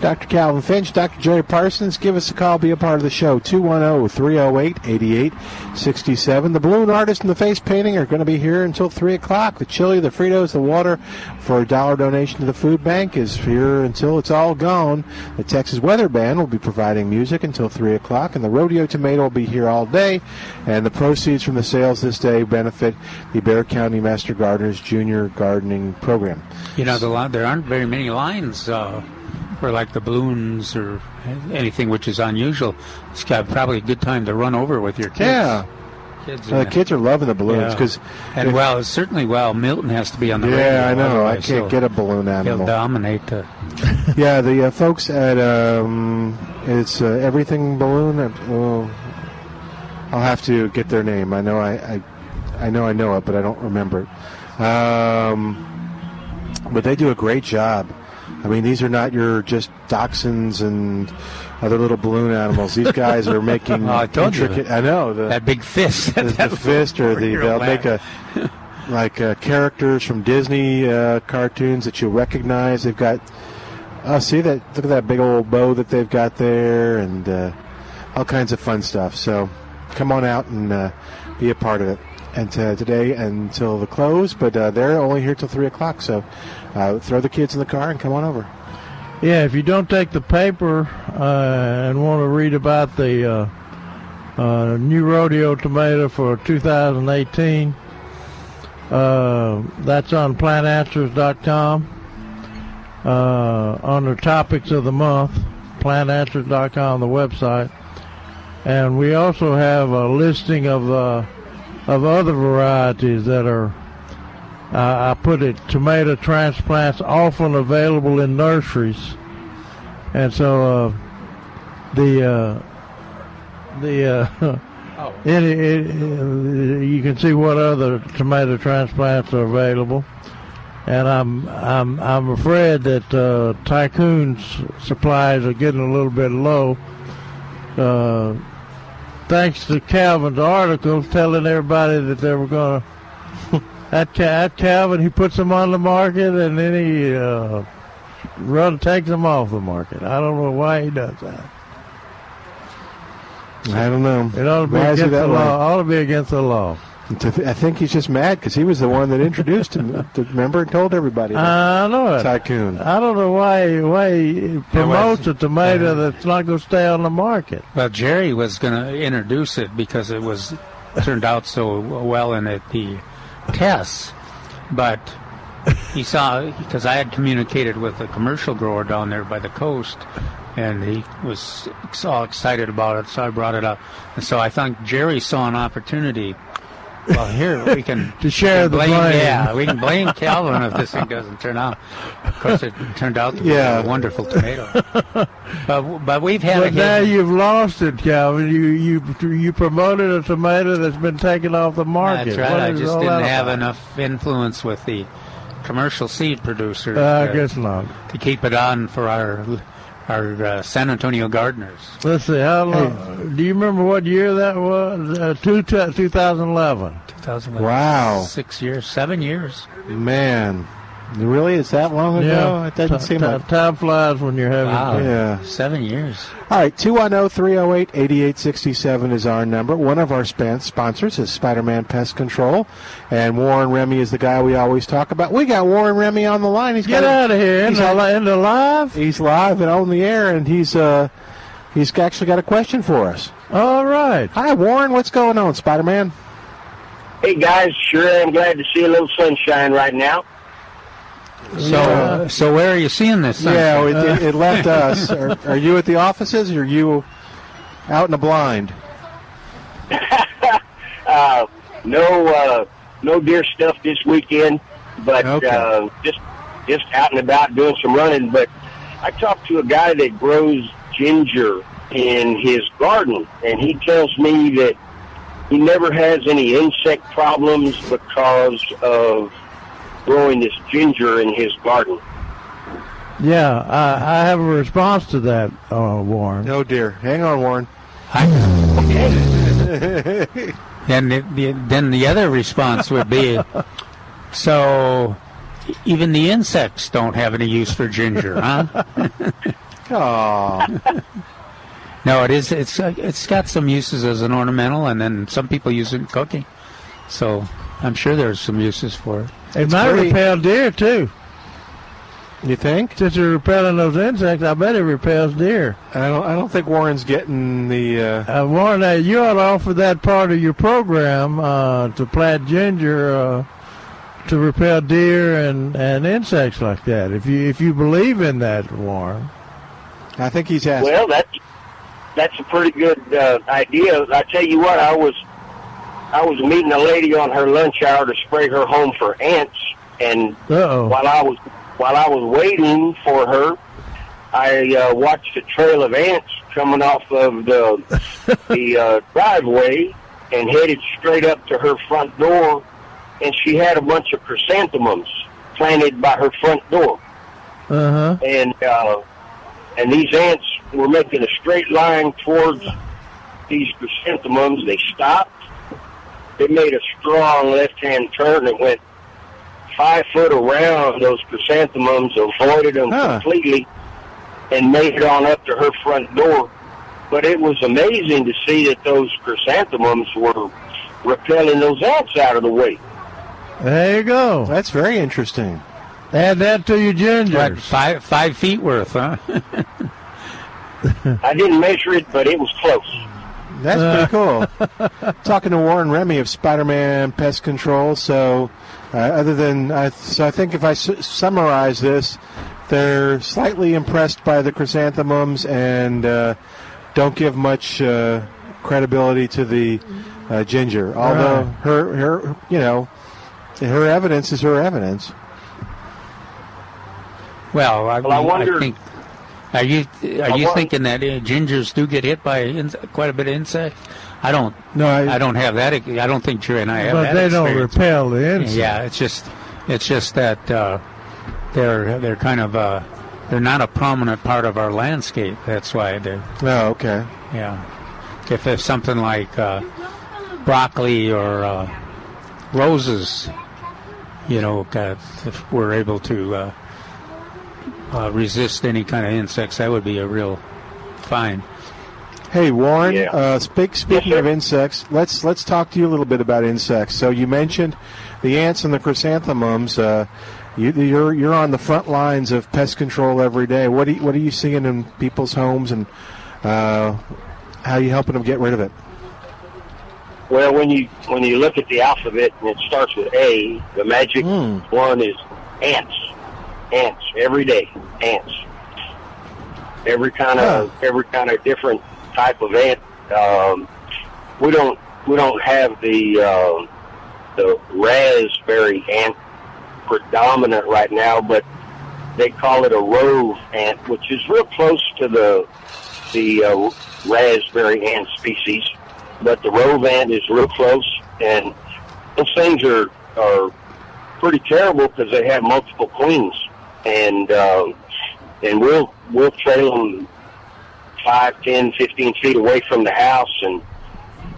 Dr. Calvin Finch, Dr. Jerry Parsons. Give us a call. Be a part of the show. oh, 210-308-8867. The balloon artist and the face painting are going to be here until 3 o'clock. The chili, the Fritos, the water for a dollar donation to the food bank is here until it's all gone. The Texas Weather Band will be providing music until 3 o'clock. And the Rodeo Tomato will be here all day. And the proceeds from the sales this day benefit the Bexar County Master Gardeners Junior Gardening Program. You know, the there aren't very many lines uh, for like the balloons or anything which is unusual. It's got probably a good time to run over with your kids. Yeah. Kids, Uh, the kids are loving the balloons Yeah. because and well, certainly, well, Milton has to be on the. Yeah, I know. I can't he'll- get a balloon animal. He'll dominate the. yeah, the uh, folks at um, it's uh, everything balloon. At, oh, I'll have to get their name. I know I, I, I know I know it, but I don't remember it. Um, but they do a great job. I mean, these are not your just dachshunds and other little balloon animals. These guys are making Oh, I told you intricate. I know the, that big fist. the, the fist, or the they'll laugh. make a like uh, characters from Disney uh, cartoons that you'll recognize. They've got. Oh, see that! Look at that big old bow that they've got there, and uh, all kinds of fun stuff. So, come on out and uh, be a part of it. And uh, today until the close, but uh, they're only here till three o'clock. So, uh, throw the kids in the car and come on over. Yeah, if you don't take the paper uh, and want to read about the uh, uh, new rodeo tomato for 2018, uh, that's on plantanswers.com. Uh, under topics of the month, plantanswers.com, the website. And we also have a listing of uh, of other varieties that are uh, I put it tomato transplants often available in nurseries, and so uh, the uh, the uh, any, any- you can see what other tomato transplants are available, and I'm I'm I'm afraid that uh, Tycoon's supplies are getting a little bit low. Uh, thanks to Calvin's article telling everybody that they were going to at, at Calvin, he puts them on the market and then he uh, run takes them off the market. I don't know why he does that. I don't know. It ought to be Why is he against the law. Ought to be against the law. I think he's just mad because he was the one that introduced him. to remember and told everybody. I know it. Tycoon. I don't know why why he promotes a tomato that's not going to stay on the market. Well, Jerry was going to introduce it because it was turned out so well in it, the tests, but he saw because I had communicated with a commercial grower down there by the coast, and he was all excited about it, so I brought it up, and so I think Jerry saw an opportunity. Well, here we can To share can the blame. Yeah, we can blame Calvin if this thing doesn't turn out. Of course, it turned out to be Yeah. a wonderful tomato. but but we've had But a now you've lost it, Calvin. You you you promoted a tomato that's been taken off the market. That's right. What I just didn't have about? enough influence with the commercial seed producers. Uh, I guess not. To keep it on for our our uh, San Antonio gardeners. Let's see. How long? Do you remember what year that was? Uh, two, 2011. 2011. Wow. Six years, seven years. Man, really? Is that long ago? Yeah. It doesn't Ti- seem ti- like. time flies when you're having Wow. fun. Yeah. Seven years. All right, 210 308 8867 is our number. One of our span- sponsors is Spider Man Pest Control, and Warren Remy is the guy we always talk about. We got Warren Remy on the line. He's Get got out of here. In he's the, on- in the live? He's live and on the air, and he's uh He's actually got a question for us. All right. Hi, Warren. What's going on, Spider Man? Hey guys, sure I am glad to see a little sunshine right now. So, so where are you seeing this? Yeah, it, it, it left us. Are, are you at the offices or are you out in the blind? uh, no, uh, no deer stuff this weekend, but Okay. uh, just just out and about doing some running. But I talked to a guy that grows ginger in his garden, and he tells me that he never has any insect problems because of growing this ginger in his garden. Yeah, I, I have a response to that, uh, Warren. Oh dear. Hang on, Warren. Then the, the, then the other response would be, so even the insects don't have any use for ginger, huh? Aw. no, it is. It's uh, it's got some uses as an ornamental, and then some people use it in cooking. So I'm sure there's some uses for it. It might repel deer too. You think? Since you're repelling those insects, I bet it repels deer. I don't. I don't think Warren's getting the. Uh... Uh, Warren, uh, you ought to offer that part of your program uh, to plant ginger uh, to repel deer and, and insects like that. If you if you believe in that, Warren. I think he's asking. Well, that's that's a pretty good uh, idea. I tell you what, I was I was meeting a lady on her lunch hour to spray her home for ants, and Uh-oh. while I was while I was waiting for her, I uh, watched a trail of ants coming off of the the uh, driveway and headed straight up to her front door, and she had a bunch of chrysanthemums planted by her front door Uh huh. and uh, and these ants were making a straight line towards these chrysanthemums. They stopped. They made a strong left-hand turn and went five foot around those chrysanthemums, avoided them completely, and made it on up to her front door. But it was amazing to see that those chrysanthemums were repelling those ants out of the way. There you go. That's very interesting. Add that to your ginger. What, five five feet worth, huh? I didn't measure it, but it was close. That's pretty cool. Talking to Warren Remy of Spider-Man Pest Control. So, uh, other than I, so I think if I su- summarize this, they're slightly impressed by the chrysanthemums and uh, don't give much uh, credibility to the uh, ginger. Although Right. her, her, you know, her evidence is her evidence. Well, I, Well, I mean, wonder- think. Are you are you thinking that uh, gingers do get hit by in, quite a bit of insects? I don't. No, I, don't have that. I don't think Jerry and I have But that. they don't repel the insects. Yeah, it's just it's just that uh, they're they're kind of uh, they're not a prominent part of our landscape. That's why they're Oh, okay. yeah. If there's something like uh, broccoli or uh, roses, you know, uh, if we're able to uh, resist any kind of insects, that would be a real fine. Hey Warren, Yeah. uh, speak, speaking of insects, let's let's talk to you a little bit about insects. So you mentioned the ants and the chrysanthemums. Uh, you, you're you're on the front lines of pest control every day. What do you, what are you seeing in people's homes, and uh, how are you helping them get rid of it? Well, when you when you look at the alphabet and it starts with A, the magic one is ants. Ants every day. Ants. Every kind of every kind of different type of ant. Um, we don't we don't have the uh, the raspberry ant predominant right now, but they call it a rove ant, which is real close to the the uh, raspberry ant species. But the rove ant is real close, and those things are are pretty terrible because they have multiple queens, and uh, and we'll we'll trail them five, ten, fifteen feet away from the house, and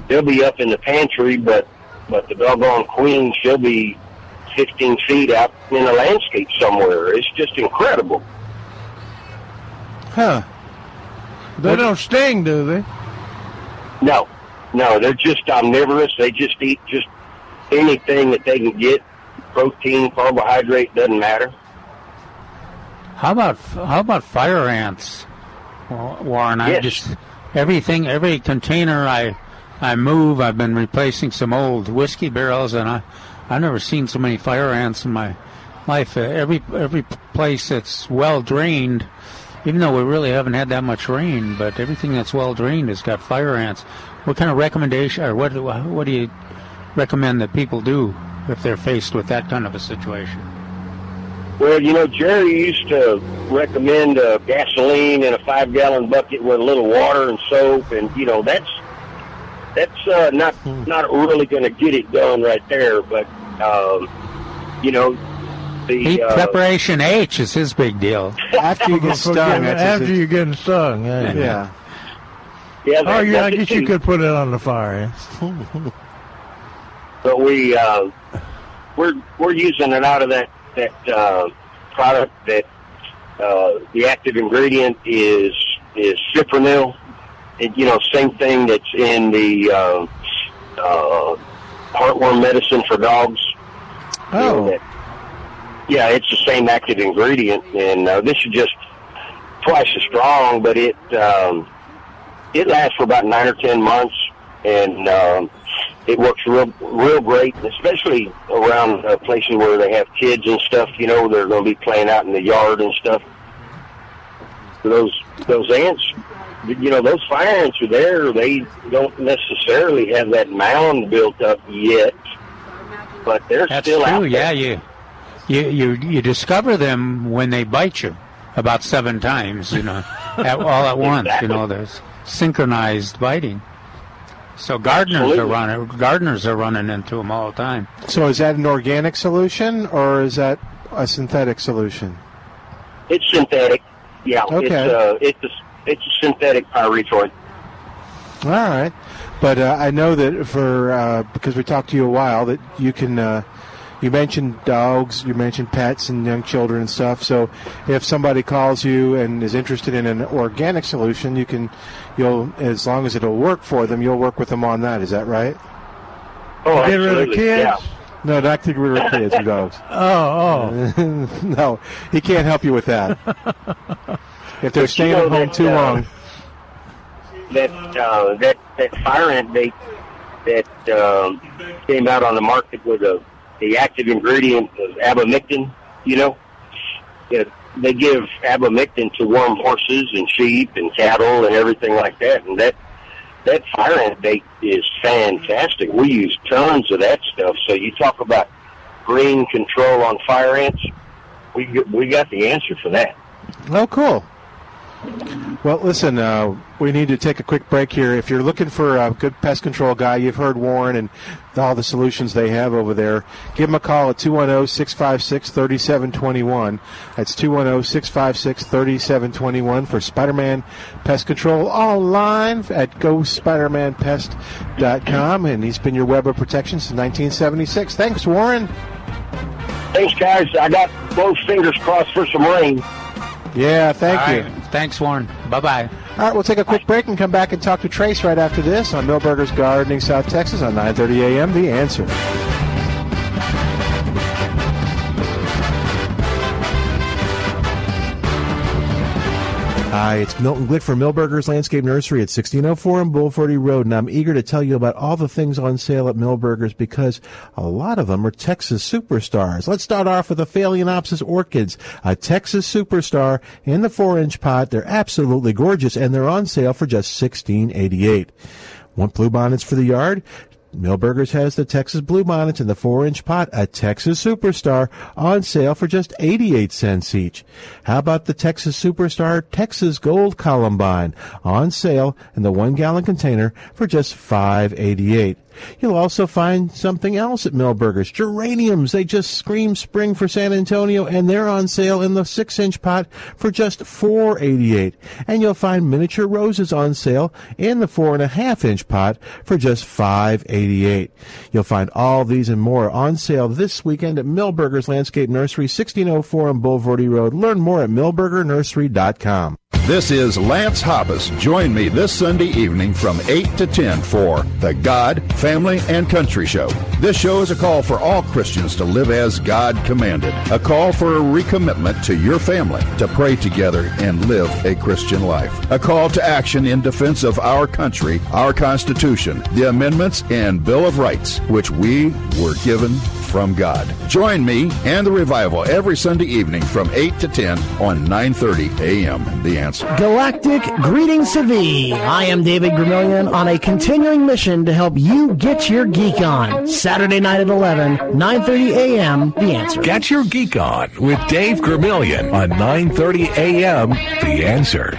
they'll be up in the pantry, but but the doggone queen she'll be fifteen feet out in the landscape somewhere. It's just incredible. Huh? They don't sting, do they? No, no, they're just omnivorous. They just eat just anything that they can get. Protein, carbohydrate, doesn't matter. How about how about fire ants? Warren. I Yes. just everything, every container I I move, I've been replacing some old whiskey barrels, and I I've never seen so many fire ants in my life. Uh, every every place that's well drained, even though we really haven't had that much rain, but everything that's well drained has got fire ants. What kind of recommendation, or what what do you recommend that people do if they're faced with that kind of a situation? Well, you know, Jerry used to recommend uh, gasoline in a five gallon bucket with a little water and soap, and you know that's that's uh, not not really going to get it done right there. But um, you know, the Heat uh, preparation H is his big deal. After you get stung, Getting- after you're getting stung. Yeah. Yeah. Yeah, Oh, that- yeah, I guess you could put it on the fire. but we uh, we're we're using it out of that that uh, product that uh, the active ingredient is is fipronil. And, you know, same thing that's in the uh, uh, heartworm medicine for dogs. You know, Oh. yeah, it's the same active ingredient, and uh, this is just twice as strong, but it um, it lasts for about nine or ten months, and um, it works real real great, especially around uh, places where they have kids and stuff. You know, they're going to be playing out in the yard and stuff. Those those ants, you know, those fire ants are there. They don't necessarily have that mound built up yet, but they're That's still out true. there. Yeah, you, you you you discover them when they bite you about seven times. You know, at, all at once. Exactly. You know, there's synchronized biting. So gardeners are running. Gardeners are running into them all the time. So is that an organic solution or is that a synthetic solution? It's synthetic. Yeah, Okay. it's uh, it's a, it's a synthetic pyrethroid. All right, but uh, I know that for uh, because we talked to you a while that you can. Uh, you mentioned dogs, you mentioned pets and young children and stuff. So if somebody calls you and is interested in an organic solution, you can, you'll as long as it'll work for them, you'll work with them on that. Is that right? Oh, Get rid of absolutely. kids. Yeah. No, not to get rid of kids or dogs. Oh, oh. no, he can't help you with that. If they're But you staying know at home that, too uh, long. That uh, that that fire ant bait that um, came out on the market with a the active ingredient of abamectin. You know, yeah, they give abamectin to warm horses and sheep and cattle and everything like that, and that that fire ant bait is fantastic. We use tons of that stuff. So you talk about green control on fire ants. We we got the answer for that. Oh, cool. Well, listen, uh, we need to take a quick break here. If you're looking for a good pest control guy, you've heard Warren and all the solutions they have over there. Give them a call at 210 656 3721. That's 210 656 3721 for Spider Man Pest Control online at GoSpiderManPest.com. And he's been your web of protection since 1976. Thanks, Warren. Thanks, guys. I got both fingers crossed for some rain. Yeah, thank All you. right. Thanks, Warren. Bye bye. All right, we'll take a quick break and come back and talk to Trace right after this on Milberger's Gardening, South Texas on 9:30 a.m. The Answer. Hi, it's Milton Glick from Milberger's Landscape Nursery at 1604 on Bulverde Road, and I'm eager to tell you about all the things on sale at Milberger's because a lot of them are Texas superstars. Let's start off with the Phalaenopsis orchids, a Texas superstar in the four-inch pot. They're absolutely gorgeous, and they're on sale for just $16.88. Want bluebonnets for the yard? Milberger's has the Texas Bluebonnets in the 4-inch pot, a Texas Superstar, on sale for just 88 cents each. How about the Texas Superstar Texas Gold Columbine, on sale in the 1-gallon container for just 5.88. You'll also find something else at Milberger's. Geraniums. They just scream spring for San Antonio and they're on sale in the six inch pot for just four eighty eight. And you'll find miniature roses on sale in the four and a half inch pot for just five eighty eight. You'll find all these and more on sale this weekend at Milberger's Landscape Nursery, 1604 on Bulverde Road. Learn more at milbergernursery.com. This is Lance Hoppus. Join me this Sunday evening from 8 to 10 for the God, Family, and Country Show. This show is a call for all Christians to live as God commanded, a call for a recommitment to your family to pray together and live a Christian life, a call to action in defense of our country, our Constitution, the amendments, and Bill of Rights, which we were given from God. Join me and the revival every Sunday evening from 8 to 10 on 9:30 a.m. The answer. Galactic greetings to thee. I am David Gramillion on a continuing mission to help you get your geek on. Saturday night at 11, 9:30 a.m. The answer. Get your geek on with Dave Gramillion on 9:30 a.m. The answer.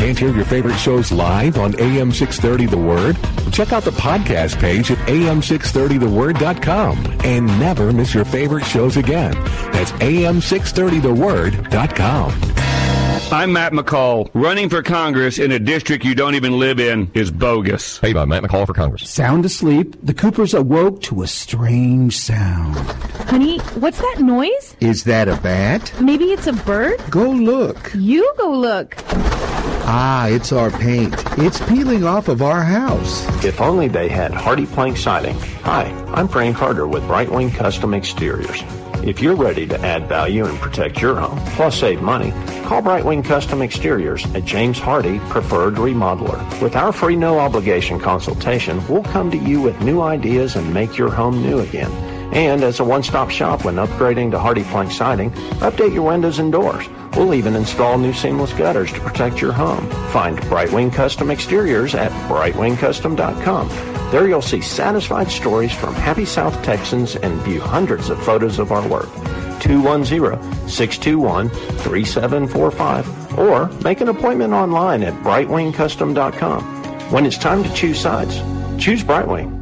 Can't hear your favorite shows live on AM 630 The Word? Check out the podcast page at am630theword.com and never miss your favorite shows again. That's am630theword.com. I'm Matt McCall. Running for Congress in a district you don't even live in is bogus. Hey, bud, Matt McCall for Congress. Sound asleep, the Coopers awoke to a strange sound. Honey, what's that noise? Is that a bat? Maybe it's a bird? Go look. You go look. Ah, it's our paint. It's peeling off of our house. If only they had HardiePlank Siding. Hi, I'm Frank Carter with Brightwing Custom Exteriors. If you're ready to add value and protect your home, plus save money, call Brightwing Custom Exteriors at James Hardie Preferred Remodeler. With our free no obligation consultation, we'll come to you with new ideas and make your home new again. And as a one-stop shop when upgrading to HardiePlank Siding, update your windows and doors. We'll even install new seamless gutters to protect your home. Find Brightwing Custom Exteriors at brightwingcustom.com. There you'll see satisfied stories from happy South Texans and view hundreds of photos of our work. 210-621-3745 or make an appointment online at brightwingcustom.com. When it's time to choose sides, choose Brightwing.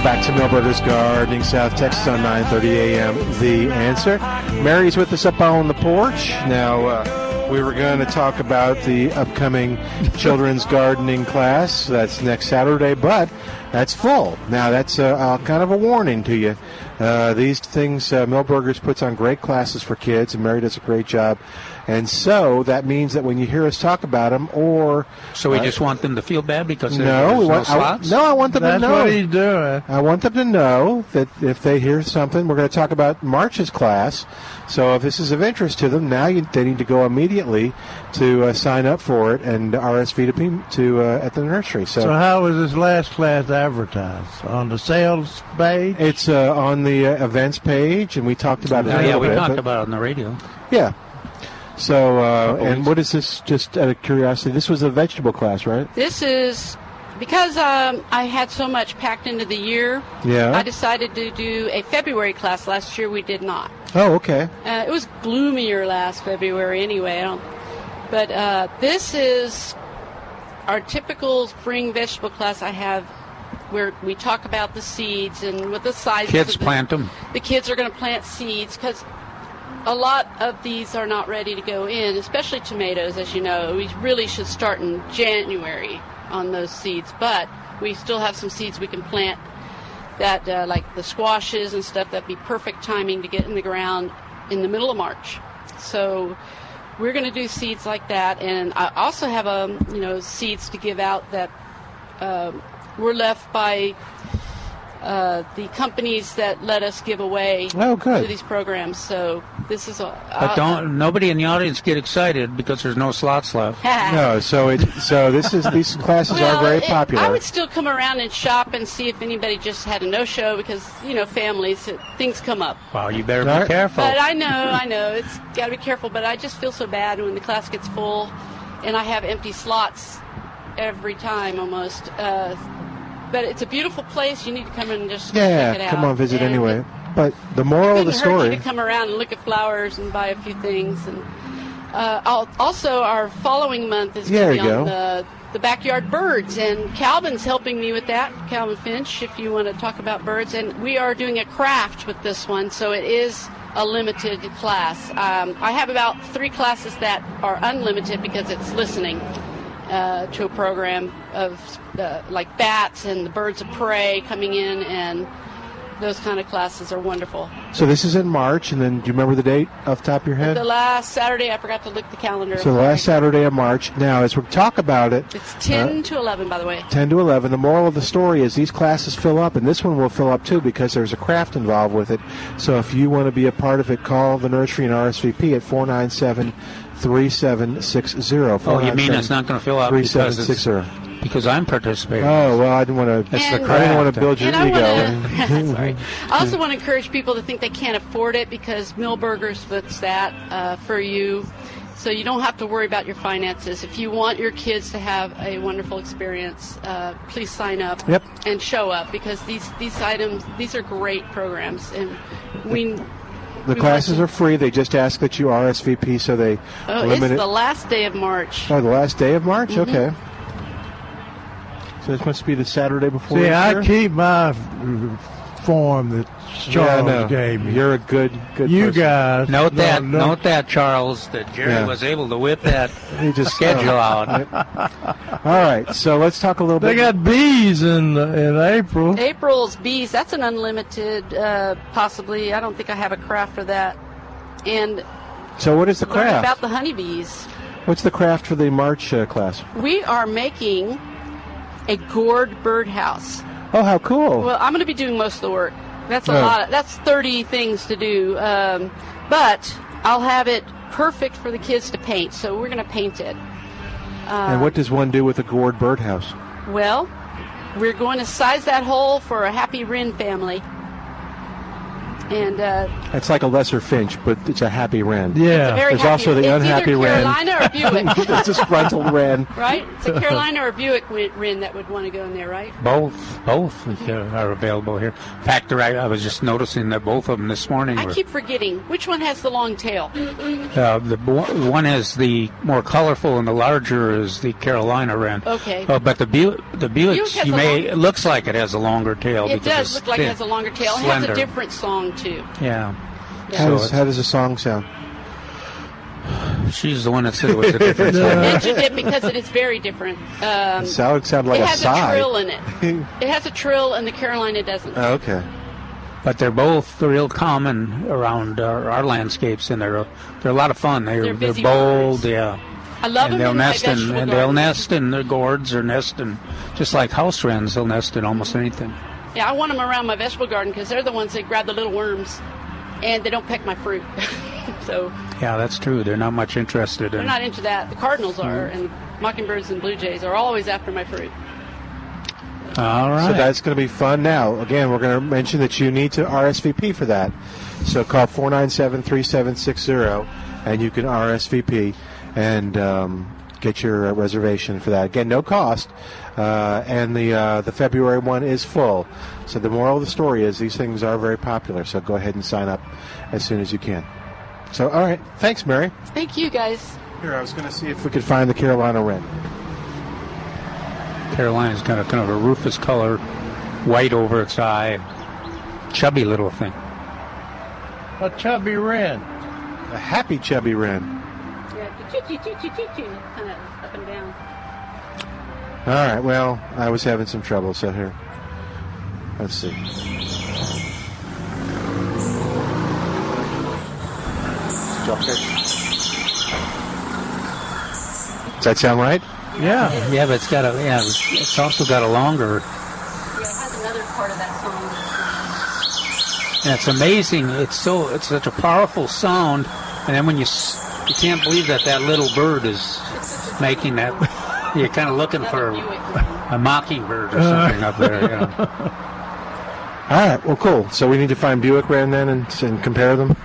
Welcome back to Milberger's Gardening, South Texas on 9:30 a.m. The answer. Mary's with us up on the porch. Now uh, we were going to talk about the upcoming children's gardening class. That's next Saturday, but that's full. Now that's uh, uh, kind of a warning to you. Uh, these things, uh, Milberger's puts on great classes for kids, and Mary does a great job. And so that means that when you hear us talk about them, or So we uh, just want them to feel bad because no, there's we no want, I, no, I want them That's to know. what he's doing. I want them to know that if they hear something, we're going to talk about March's class. So if this is of interest to them, now you, they need to go immediately to uh, sign up for it and RSV to, be- to uh, at the nursery. So, So how was this last class advertised? On the sales page? it's uh, on the uh, events page, and we talked about it. Oh, a yeah, we bit, talked but- about it on the radio. Yeah. So, uh, and weeks. what is this? Just out of curiosity, this was a vegetable class, right? This is because um, I had so much packed into the year. Yeah. I decided to do a February class. Last year we did not. Oh, okay. Uh, it was gloomier last February anyway. I don't. But uh, this is our typical spring vegetable class. I have where we talk about the seeds and what the size. Kids plant them. The kids are going to plant seeds because a lot of these are not ready to go in, especially tomatoes. As you know, we really should start in January on those seeds, but we still have some seeds we can plant that, uh, like the squashes and stuff, that'd be perfect timing to get in the ground in the middle of March. So we're going to do seeds like that, and I also have um, you know seeds to give out that um, were left by uh, the companies that let us give away Oh, good. to these programs. So this is a. But don't nobody in the audience get excited because there's no slots left. No, so it so this is these classes Well, are very it- popular. I would still come around and shop and see if anybody just had a no-show because you know families it, things come up. Well, you better All be careful. But I know, I know, it's got to be careful. But I just feel so bad when the class gets full, and I have empty slots every time almost. Uh, but it's a beautiful place. You need to come and just yeah, check it out. come on, visit And anyway. But the moral of the couldn't hurt you story. to come around and look at flowers and buy a few things. And uh, also, our following month is going to be on the, the backyard birds, and Calvin's helping me with that. Calvin Finch, if you want to talk about birds, and we are doing a craft with this one, so it is a limited class. Um, I have about three classes that are unlimited because it's listening uh, to a program of uh, like bats and the birds of prey coming in, and those kind of classes are wonderful. So this is in March, and then do you remember the date off the top of your head? The last Saturday, I forgot to look the calendar. So the last Saturday of March. Now, as we talk about it, It's 10 uh, to 11, by the way. 10 to 11. The moral of the story is these classes fill up, and this one will fill up too because there's a craft involved with it. So if you want to be a part of it, call the nursery and RSVP at 497 3760. Oh, you mean it's not going to fill out because it's, 3760. because I'm participating? Oh, well, I didn't want to. It's the I didn't want to build your And I ego. wanna- Sorry. I also want to encourage people to think they can't afford it because Milberger's puts that uh, for you. So you don't have to worry about your finances. If you want your kids to have a wonderful experience, uh, please sign up Yep. and show up because these, these items, these are great programs. And we, The classes are free. They just ask that you RSVP so they oh, limit it's it. the last day of March. Oh, the last day of March? Mhm. Okay. So this must be the Saturday before. See, I Easter? keep my form that Yeah, I Charles know. gave me. You're a good, good. You person. guys, Note no, that, no. note that, Charles, that Jerry Yeah. was able to whip that He just schedule oh. out. All right, so let's talk a little They bit. They got bees in in April. April's bees. That's an unlimited, uh, possibly. I don't think I have a craft for that. And so what is the craft? about the honeybees. What's the craft for the March uh, class? We are making a gourd birdhouse. Oh, how cool! Well, I'm going to be doing most of the work. That's a lot. Of, that's 30 things to do. Um, but I'll have it perfect for the kids to paint. So we're going to paint it. Uh, and what does one do with a gourd birdhouse? Well, we're going to size that hole for a happy wren family. And uh, It's like a lesser finch, but it's a happy wren. Yeah. It's a very There's happy- also the it's unhappy wren. Carolina or Bewick. it's a disgruntled wren. right? It's a Carolina or Bewick wren that would want to go in there, right? Both, both are available here. In fact, I, I was just noticing that both of them this morning I were. keep forgetting which one has the long tail. Uh, the one is the more colorful, and the larger is the Carolina wren. Okay. Uh, but the Bu- the Bewick Bewick's, has you may long- it looks like it has a longer tail. It because does it's look like it has a longer tail. It slender. has a different song too. Yeah. How, So does, how does the song sound? She's the one that said it was a different I song. mentioned it because it is very different. Um, It sounded, sounded like it a has sigh. a trill in it. It has a trill, and the Carolina doesn't. Oh, okay. But they're both real common around our, our landscapes, and they're they're a lot of fun. They're They're they're, busy bold, yeah. I love and them they'll nest in vegetable and they'll nest in the gourds or nest in just like house wrens. They'll nest in almost anything. Yeah, I want them around my vegetable garden because they're the ones that grab the little worms, and they don't peck my fruit. so Yeah, that's true. They're not much interested they're in. not into that. The cardinals are, Mm-hmm. and mockingbirds and blue jays are always after my fruit. All right. So that's going to be fun. Now, again, we're going to mention that you need to RSVP for that. So call 497 3760 and you can RSVP and um, get your uh, reservation for that. Again, no cost. Uh, and the uh, the February one is full. So the moral of the story is these things are very popular. So go ahead and sign up as soon as you can. So, all right. Thanks, Mary. Thank you, guys. Here, I was going to see if we could find the Carolina Wren. Carolina's got a kind of a rufous color, white over its eye, chubby little thing. A chubby wren. A happy chubby wren. Yeah, choo choo choo choo choo choo, kind of up and down. All right. Well, I was having some trouble. So here, let's see. Drop kick. Does that sound right? Yeah, yeah, but it's got a yeah. It's also got a longer. Yeah, it has another part of that song. and it's amazing. It's so it's such a powerful sound, and then when you s- you can't believe that that little bird is making that. You're kind of looking for a mockingbird or something up there. You know. All right. Well, cool. So we need to find Buick brand then and, and compare them.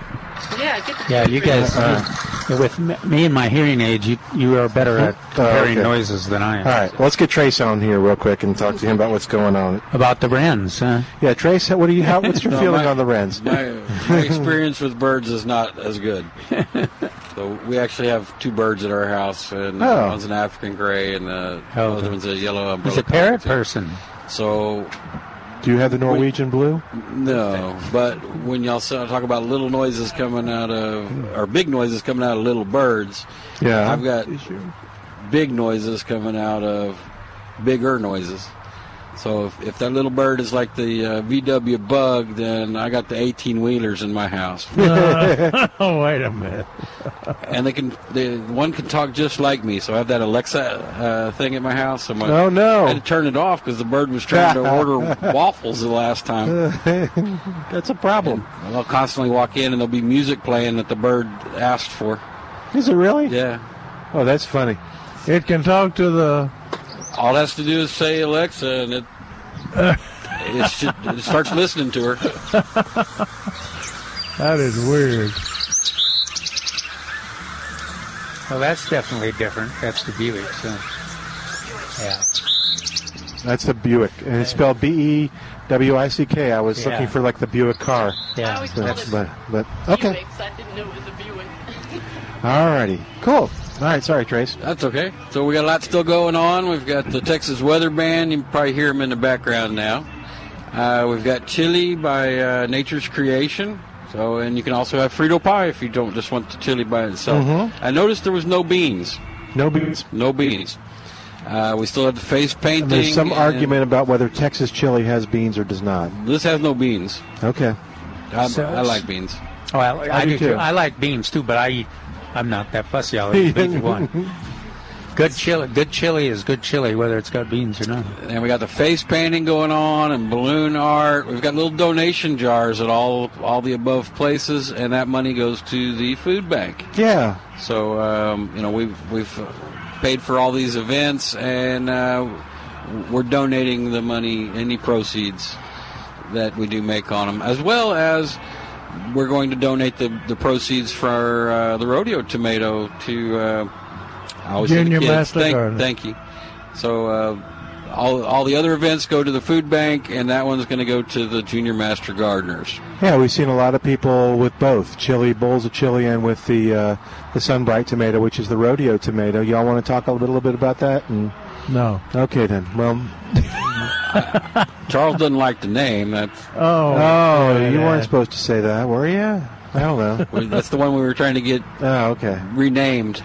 Yeah, get the Yeah, you guys, Uh, you- with me- me and my hearing aids, you you are better at Oh, comparing okay. noises than I am. All right. Well, let's get Trace on here real quick and talk to him about what's going on. About the Wrens, huh? Yeah, Trace. What do you? How, what's your No, feeling my- on the Wrens? My, my experience with birds is not as good. so we actually have two birds at our house, and uh, Oh. one's an African gray, and the Oh, other one's a yellow umbrella. He's a parrot cockatoo. person. So Do you have the Norwegian blue? no, but when y'all talk about little noises coming out of, hmm. or big noises coming out of little birds, Yeah. I've got big noises coming out of bigger noises. So if, if that little bird is like the uh, VW bug, then I got the 18 wheelers in my house. oh, wait a minute. and they can, they, one can talk just like me. So I have that Alexa uh, thing at my house. So my, Oh, no. I had to turn it off because the bird was trying to order waffles the last time. That's a problem. And I'll constantly walk in and there'll be music playing that the bird asked for. Is it really? Yeah. Oh, that's funny. It can talk to the. All it has to do is say Alexa, and it it, should, it starts listening to her. That is weird. Well, that's definitely different. That's the Bewick. So, yeah. That's the Bewick, and it's spelled B E W I C K. I was Yeah. looking for like the Buick car. Yeah. I always So, called it but, but okay. Buicks. I didn't know it was a Buick. Alrighty. Cool. All right. Sorry, Trace. That's okay. So we got a lot still going on. We've got the Texas Weather Band. You can probably hear them in the background now. Uh, we've got chili by uh, Nature's Creation. So, and you can also have Frito pie if you don't just want the chili by itself. Mhm. I noticed there was no beans. No beans. No beans. Uh, we still have the face painting. And there's some and argument about whether Texas chili has beans or does not. This has no beans. Okay. I, So- I like beans. Oh, I, I, I do do too. too. I like beans too, but I eat. I'm not that fussy. I'll eat either one. Good chili. Good chili is good chili, whether it's got beans or not. And we got the face painting going on and balloon art. We've got little donation jars at all all the above places, and that money goes to the food bank. Yeah. So um, you know we've we've paid for all these events, and uh, we're donating the money, any proceeds that we do make on them, as well as we're going to donate the, the proceeds for uh, the rodeo tomato to uh, I always say the Junior kids. Master Thank, Gardener. thank you. So uh, all all the other events go to the food bank, and that one's going to go to the junior master gardeners. Yeah, we've seen a lot of people with both chili bowls of chili and with the uh, the Sunbright tomato, which is the rodeo tomato. Y'all want to talk a little bit about that? And No. okay, then. Well, Charles doesn't like the name. That's Oh. oh, you weren't supposed to say that, were you? I don't know. that's the one we were trying to get oh, okay. renamed.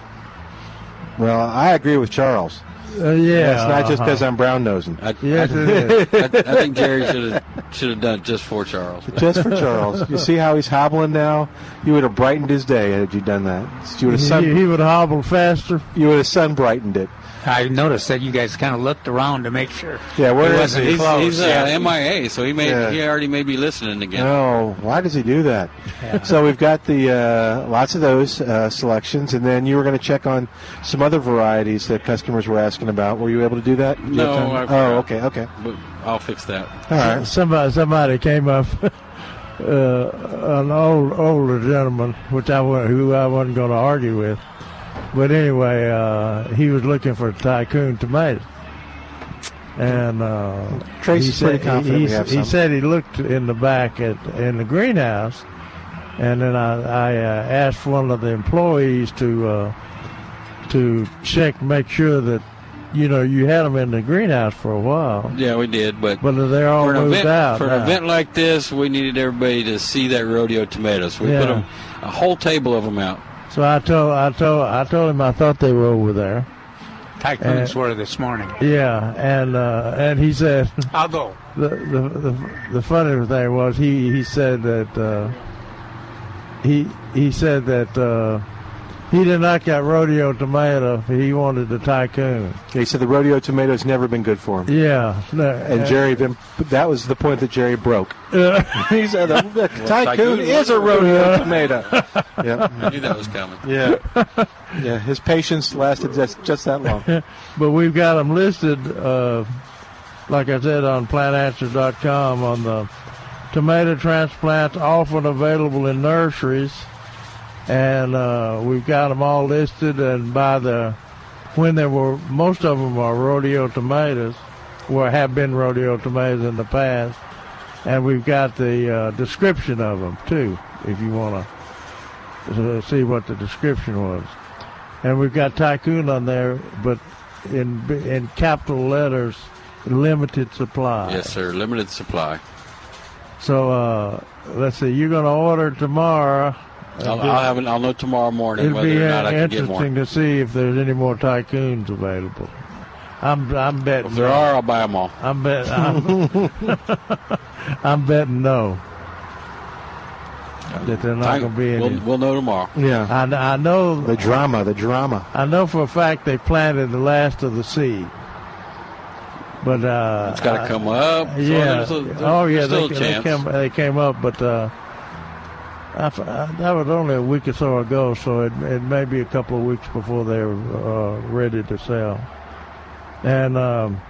Well, I agree with Charles. Uh, yeah. It's not just uh-huh. because I'm brown nosing. I, Yes, I, it is. I, I think Jerry should have should have done it just for Charles. Just for Charles. You see how he's hobbling now? You would have brightened his day had you done that. You would have He, sun, he would hobble faster. you would have sun brightened it. I noticed that you guys kind of looked around to make sure. Yeah, where It is wasn't he? He's, close. he's uh, Yeah. MIA, so he may Yeah. he already may be listening again. No, why does he do that? So we've got the uh, lots of those uh, selections, and then you were going to check on some other varieties that customers were asking about. Were you able to do that? Do you No, have? I oh, okay, okay. But I'll fix that. All right. Somebody, somebody came up, uh, an old older gentleman, which I who I wasn't going to argue with, but anyway, uh, he was looking for tycoon tomatoes, and uh, Trace he is pretty confident he, we have he said he looked in the back at in the greenhouse, and then I, I uh, asked one of the employees to uh, to check, make sure that you know you had them in the greenhouse for a while, Yeah, we did, but but they're all for an moved event out for an event like this, we needed everybody to see that rodeo tomatoes. We put them a whole table of them out. So I told I told I told him I thought they were over there. Tycoons Uh, were this morning. Yeah, and uh, and he said I'll go. the the the, the funny thing was he he said that uh, he he said that uh, He did not get rodeo tomato. He wanted the tycoon. He said the rodeo tomato's never been good for him. Yeah. No, And uh, Jerry, then that was the point that Jerry broke. Uh, he said the, the Well, tycoon tycoon is a rodeo Yeah. tomato. yeah. I knew that was coming. Yeah. Yeah. His patience lasted just just that long. but we've got them listed, uh, like I said, on plantanswer.com on the tomato transplants often available in nurseries. And uh, we've got them all listed, and by the when there were most of them are rodeo tomatoes, or have been rodeo tomatoes in the past, and we've got the uh, description of them too, if you want to see what the description was. And we've got tycoon on there, but in in capital letters, limited supply. Yes, sir. Limited supply. So uh, let's see. You're going to order tomorrow. I'll, I'll have. An, I'll know tomorrow morning It'll whether be or not I can get more. interesting to see if there's any more tycoons available. I'm I'm betting. If there are, I'll buy them all. I'm bet. I'm, I'm betting no. That they're not going to be any. we'll, we'll know tomorrow. Yeah. I, I know The drama, the drama. I know for a fact they planted the last of the seed. But uh, It's gotta come up, so Yeah. there's a- there's oh yeah. still They, a they came. They came up, but uh, I that was only a week or so ago. So it, it may be a couple of weeks before they're uh, ready to sell. And um,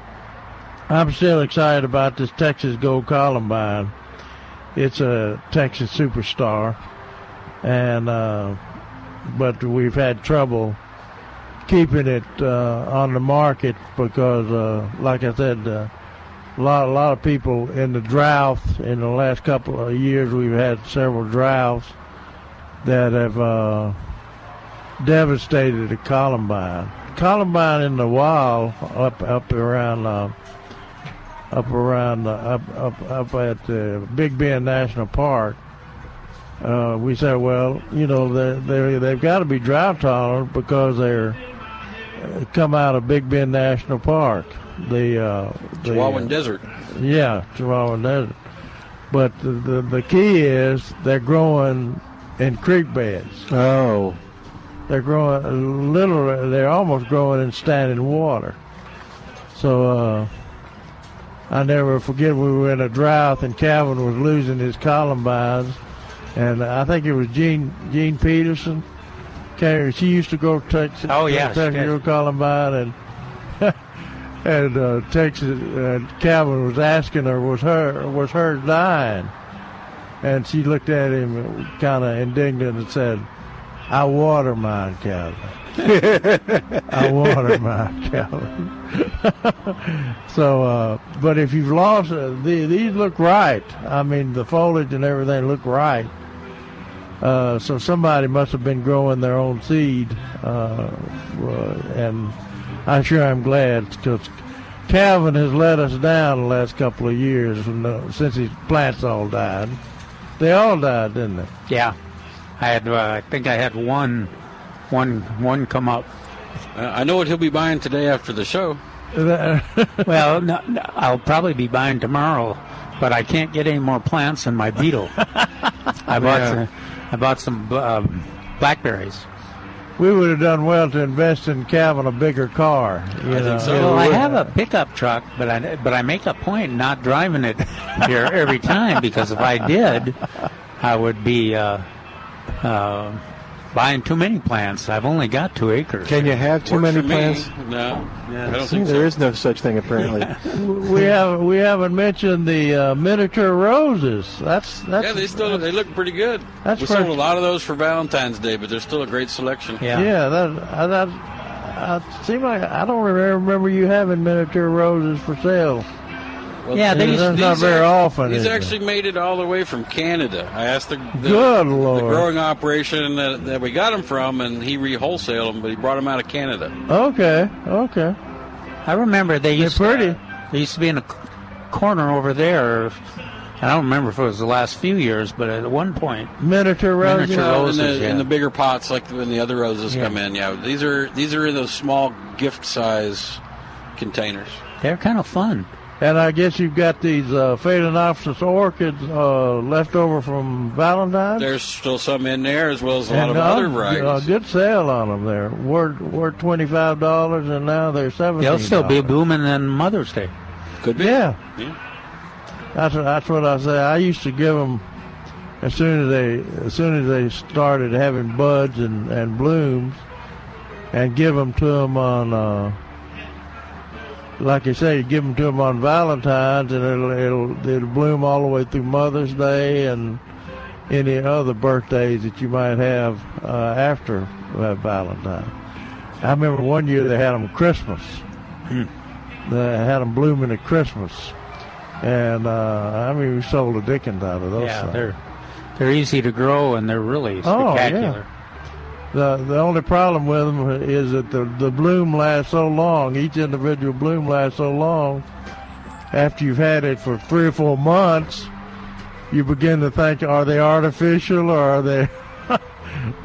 I'm still excited about this Texas Gold Columbine. It's a Texas superstar, and uh, but we've had trouble keeping it uh, on the market because, uh, like I said, uh, a lot a lot of people in the drought in the last couple of years we've had several droughts that have uh, devastated the columbine. Columbine in the wild up up around uh, up around uh, up up up at the Big Bend National Park. Uh, we said, well, you know, they they they've got to be drought tolerant because they're uh, come out of Big Bend National Park. The uh, the, Chihuahuan uh, Desert. yeah, Chihuahuan Desert. But the, the the key is they're growing in creek beds. Oh, They're growing literally. They're almost growing in standing water. So uh, I never forget we were in a drought and Calvin was losing his columbines, and I think it was Jean Jean Peterson. Came, she used to go to Texas. Oh, yeah, she Texas did. columbine and. And uh, Texas, uh, Calvin was asking her, was her was her dying? And she looked at him, kind of indignant, and said, "I water mine, Calvin. I water mine, Calvin." so, uh, but if you've lost, uh, the, these look right. I mean, the foliage and everything look right. Uh, so somebody must have been growing their own seed, uh, uh, and I'm sure I'm glad because Calvin has let us down the last couple of years when, uh, since his plants all died. They all died, didn't they? Yeah, I had. Uh, I think I had one, one, one come up. Uh, I know what he'll be buying today after the show. well, no, no, I'll probably be buying tomorrow, but I can't get any more plants in my beetle. I bought. Yeah. Some, I bought some uh, blackberries. We would have done well to invest in Calvin a bigger car. You know? Well, I have a pickup truck, but I but I make a point not driving it here every time because if I did, I would be uh, uh, buying too many plants. I've only got two acres. Can you have too Works many for me. plants? No, I don't See, think there so. is no such thing apparently. we have we haven't mentioned the uh, miniature roses. That's that's yeah, they still they look pretty good. That's we sold a lot of those for Valentine's Day, but there's still a great selection. yeah. yeah, that I, that I seem like I don't remember, remember you having miniature roses for sale. Well, Yeah, these- That's not very act- often, These is it? actually made it all the way from Canada. I asked the, the, Good the growing operation that, that we got them from, and he re-wholesaled them, but he brought them out of Canada. Okay, okay. I remember they used pretty. To, they used to be in a corner over there. I don't remember if it was the last few years, but at one point, Miniature roses. Miniature Well, roses, in, the, yeah. in the bigger pots, like when the other roses Yeah. come in. Yeah, these are these are in those small gift size containers. they're kind of fun. And I guess you've got these uh, Phalaenopsis orchids uh, left over from Valentine's. There's still some in there, as well as a lot and of uh, other varieties. A good sale on them there. We're we're twenty five dollars, and now they're seventeen. They'll still be blooming on Mother's Day. Could be. Yeah. Yeah. That's that's what I say. I used to give them as soon as they as soon as they started having buds and, and blooms, and give them to them on. Uh, like you say, you give them to them on Valentine's, and it'll it'll it'll bloom all the way through Mother's Day and any other birthdays that you might have uh, after uh, Valentine. I remember one year they had them Christmas. They had them blooming at Christmas, and uh, I mean we sold a dickens out of those. yeah, things. they're they're easy to grow and they're really Oh, spectacular. The the only problem with them is that the the bloom lasts so long. Each individual bloom lasts so long. After you've had it for three or four months, you begin to think: Are they artificial or are they are,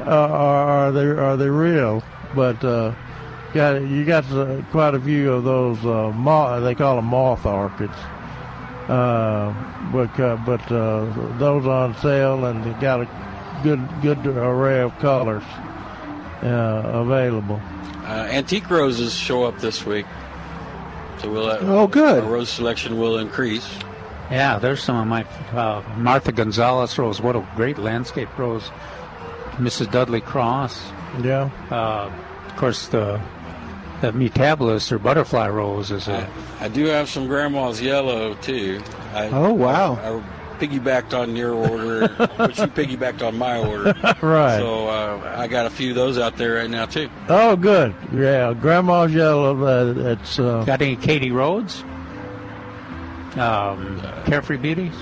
are they are they real? But uh, got you got uh, quite a few of those uh, moth. They call them moth orchids. Uh, but uh, but uh, those on sale and got a good good array of colors available. Uh, antique roses show up this week, so we'll. Uh, Oh, good. Our rose selection will increase. Yeah, there's some of my uh, Martha Gonzalez rose. What a great landscape rose. Mrs. Dudley Cross. Yeah. Uh, of course, the the Mutabilis or butterfly rose is a. I do have some grandma's yellow too. I, Oh, wow. I, I piggybacked on your order, which you piggybacked on my order. Right. So uh, I got a few of those out there right now too. Oh, good. Yeah, Grandma's yellow. Uh, it's uh, Got any Katie Rhodes? Um, Carefree Beauties?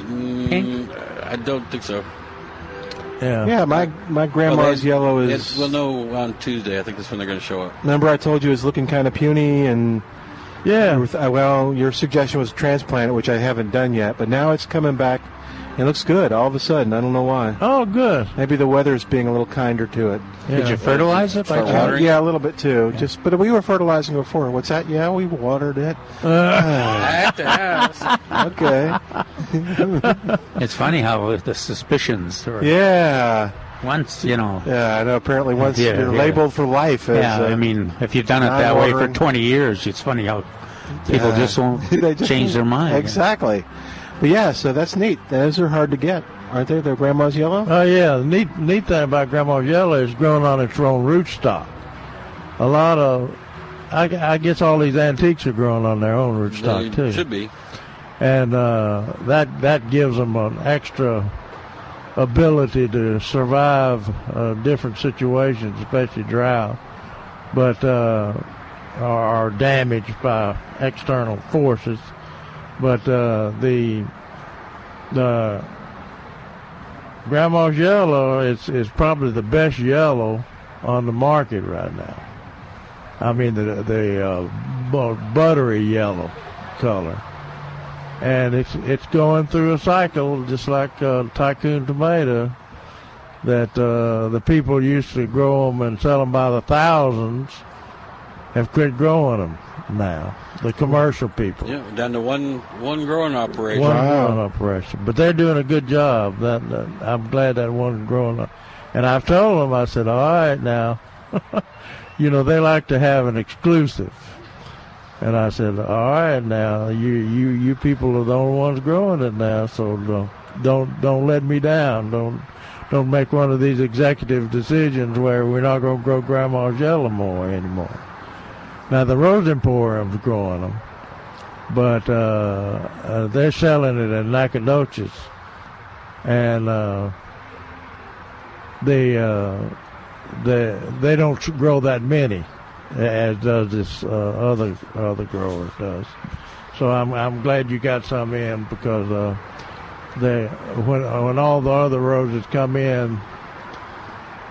Pink? Mm, I don't think so. Yeah. Yeah, my my grandma's they- yellow it- is. We'll know on Tuesday. I think that's when they're going to show up. Remember, I told you it was looking kind of puny and. Yeah. Well, your suggestion was transplant it, which I haven't done yet, but now it's coming back. It looks good all of a sudden. I don't know why. Oh, good. Maybe the weather's being a little kinder to it. Did you fertilize it by Uh, chance? yeah, a little bit too. Just, but we were fertilizing before. What's that? Yeah, we watered it. I have to okay. It's funny how the suspicions. Or Yeah. Once you know. Yeah, I know. Apparently, once Yeah, you're yeah. labeled for life as. yeah, uh, I mean, if you've done it that way for 20 years, it's funny how people Yeah. just won't They just- change their mind. Exactly. But yeah, so that's neat. Those are hard to get, aren't they? They're grandma's yellow. Oh yeah, the neat neat thing about Grandma's yellow is growing on its own rootstock. A lot of, I, I guess all these antiques are growing on their own rootstock They too. should be. and uh, that that gives them an extra ability to survive uh, different situations, especially drought, but uh, are, are damaged by external forces. But uh, the the Grandma's yellow is is probably the best yellow on the market right now. I mean the the uh, buttery yellow color and it's it's going through a cycle just like uh, tycoon tomato that uh, the people used to grow them and sell them by the thousands have quit growing them now. The commercial people. Yeah, we're down to one one growing operation. one growing operation. But they're doing a good job. That, that I'm glad that one's growing up. And I've told them I said all right now. You know they like to have an exclusive. And I said, "All right, now you you you people are the only ones growing it now, so don't don't, don't let me down. Don't don't make one of these executive decisions where we're not going to grow Grandma's yellow more anymore." Now the Rose Emporium's growing them, but uh, uh, they're selling it in Nacogdoches, and uh, they uh, they they don't grow that many as does this uh, other other growers does. So I'm I'm glad you got some in because uh, they when when all the other roses come in,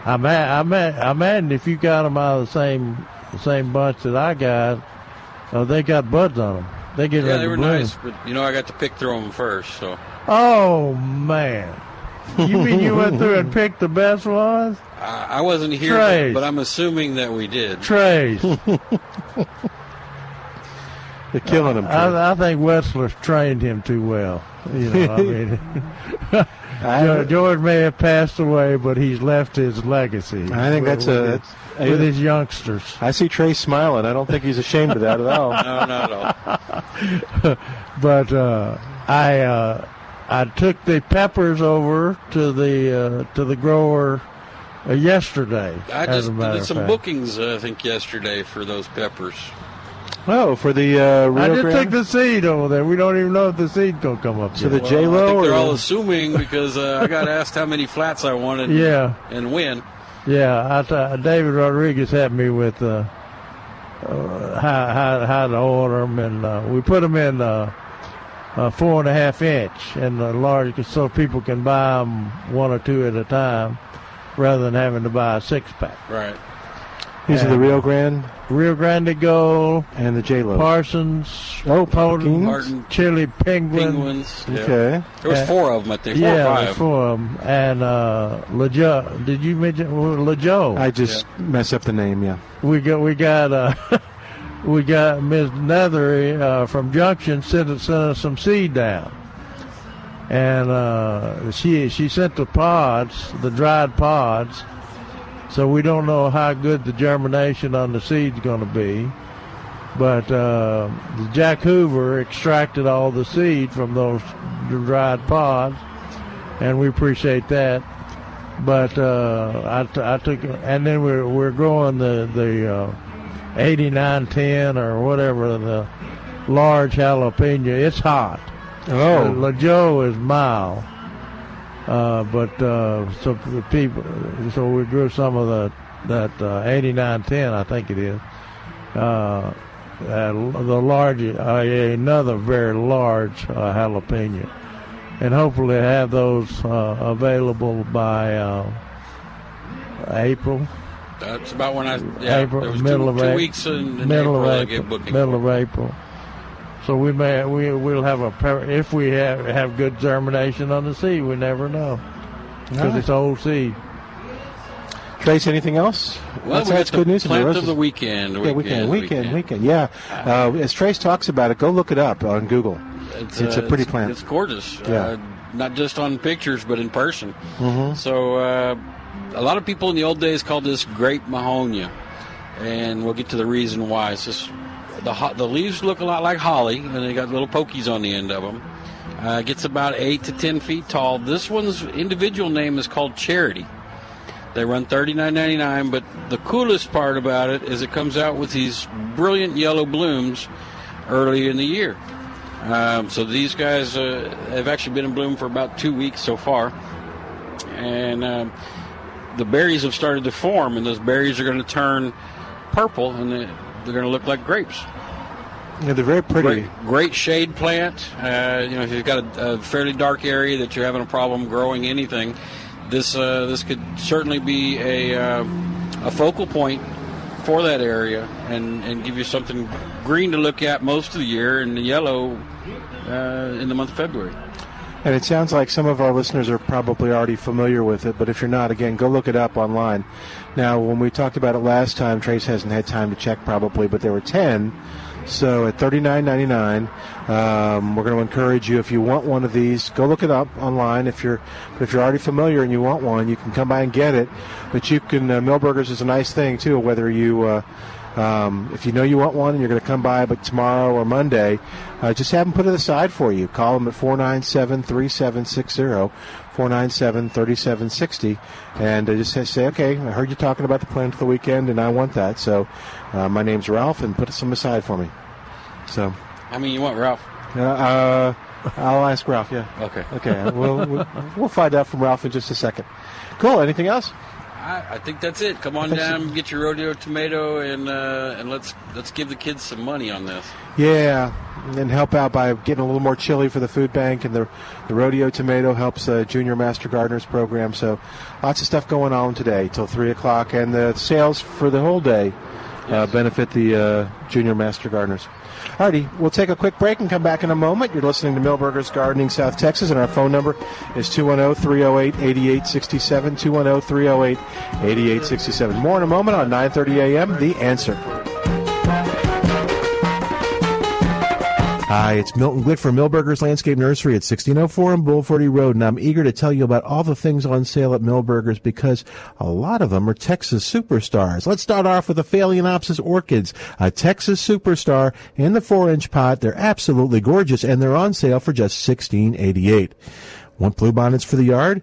I ma- I ma- I imagine if you got them out of the same the same bunch that I got, uh, they got buds on them. They get Yeah, they were bloom. nice, but you know I got to pick through them first, so Oh man, you mean you went through and picked the best ones? I, I wasn't here, Trace. but, but I'm assuming that we did. Trace. They're killing him. Trey. I, I think Wetzler's trained him too well. You know, what I mean, Jo- George may have passed away, but he's left his legacy. I think that's with, a. with, that's- with his youngsters. I see Trey smiling. I don't think he's ashamed of that at all. No, not at all. but uh, I uh, I took the peppers over to the uh, to the grower uh, yesterday. I just did some fact. bookings, uh, I think, yesterday for those peppers. Oh, for the uh, Rio I just Grande? took the seed over there. We don't even know if the seed gonna come up. So yet. the J-Lo I think they're or all assuming because uh, I got asked how many flats I wanted. Yeah. And when. Yeah, I t- David Rodriguez had me with uh, uh, how, how how to order them, and uh, we put them in uh, uh, four and a half inch and uh, large, so people can buy them one or two at a time, rather than having to buy a six pack. Right. These are the Rio Grande, Rio Grande Gold, and the J Lo. Parsons, oh, Potent, Martin. Chili Pequin. Pequins. yeah. Okay. There was four of them, I think. Four yeah, or five. four of them, and uh, LeJoe. Did you mention LeJoe? I just mess up the name. Yeah. we got we got uh we got Ms. Nethery uh, from Junction sent us, sent us some seed down, and uh, she she sent the pods, the dried pods. So we don't know how good the germination on the seed's going to be, but uh, Jack Hoover extracted all the seed from those dried pods, and we appreciate that but uh, I, t- I took and then we're we're growing the the uh, 8910 or whatever the large jalapeno. It's hot. Oh. La Joe is mild. Uh, but uh, so the people, so we grew some of the that uh, 8910, I think it is. Uh, the large, uh, another very large uh, jalapeno, and hopefully have those uh, available by uh, April. That's about when I. Yeah, April, there was middle two, of two April, weeks in, in middle April of April, middle of April. So we may we will have a per- if we have have good germination on the seed. We never know because Alright. it's old seed. Trace, anything else? Well, that's we that's good news. for plant of the weekend, Yeah, weekend, weekend, weekend, weekend. weekend. Yeah. Uh, as Trace talks about it, go look it up on Google. It's, uh, a pretty it's, plant. It's gorgeous. Yeah. Uh, not just on pictures, but in person. Mhm. So uh, a lot of people in the old days called this grape mahonia, and we'll get to the reason why. It's just the the leaves look a lot like holly, and they got little pokies on the end of them. Uh, gets about eight to ten feet tall. This one's individual name is called Charity. They run thirty nine ninety nine, but the coolest part about it is it comes out with these brilliant yellow blooms early in the year. Um, so these guys uh, have actually been in bloom for about two weeks so far, and um, the berries have started to form, and those berries are going to turn purple, and they're going to look like grapes. Yeah, they're very pretty. Great, great shade plant. Uh, you know, if you've got a, a fairly dark area that you're having a problem growing anything, this uh, this could certainly be a uh, a focal point for that area and, and give you something green to look at most of the year and the yellow uh, in the month of February. And it sounds like some of our listeners are probably already familiar with it, but if you're not, again, go look it up online. Now, when we talked about it last time, Trace hasn't had time to check probably, but there were 10. So at $39.99, um, we're going to encourage you if you want one of these, go look it up online. If you're if you're already familiar and you want one, you can come by and get it. But you can uh, Milberger's is a nice thing too. Whether you uh, um, if you know you want one and you're going to come by, but tomorrow or Monday, uh, just have them put it aside for you. Call them at 497 3760, 497 3760, and uh, just say- say, okay, I heard you talking about the plan for the weekend, and I want that. So uh, my name's Ralph, and put some aside for me. So. I mean, you want Ralph? Uh, uh, I'll ask Ralph. Yeah. Okay. Okay. We'll, we'll we'll find out from Ralph in just a second. Cool. Anything else? I, I think that's it. Come on down, get your rodeo tomato, and uh, and let's let's give the kids some money on this. Yeah, and help out by getting a little more chili for the food bank, and the the rodeo tomato helps uh, Junior Master Gardeners program. So, lots of stuff going on today till three o'clock, and the sales for the whole day uh, benefit the uh, Junior Master Gardeners. Alrighty, we'll take a quick break and come back in a moment. You're listening to Milberger's Gardening South Texas, and our phone number is 210 308 8867. 210 308 8867. More in a moment on 9:30 a.m. The Answer. Hi, it's Milton Glick from Milberger's Landscape Nursery at 1604 on Bulverde Road, and I'm eager to tell you about all the things on sale at Milberger's because a lot of them are Texas superstars. Let's start off with the Phalaenopsis orchids, a Texas superstar in the 4-inch pot. They're absolutely gorgeous, and they're on sale for just $16.88. Want bluebonnets for the yard?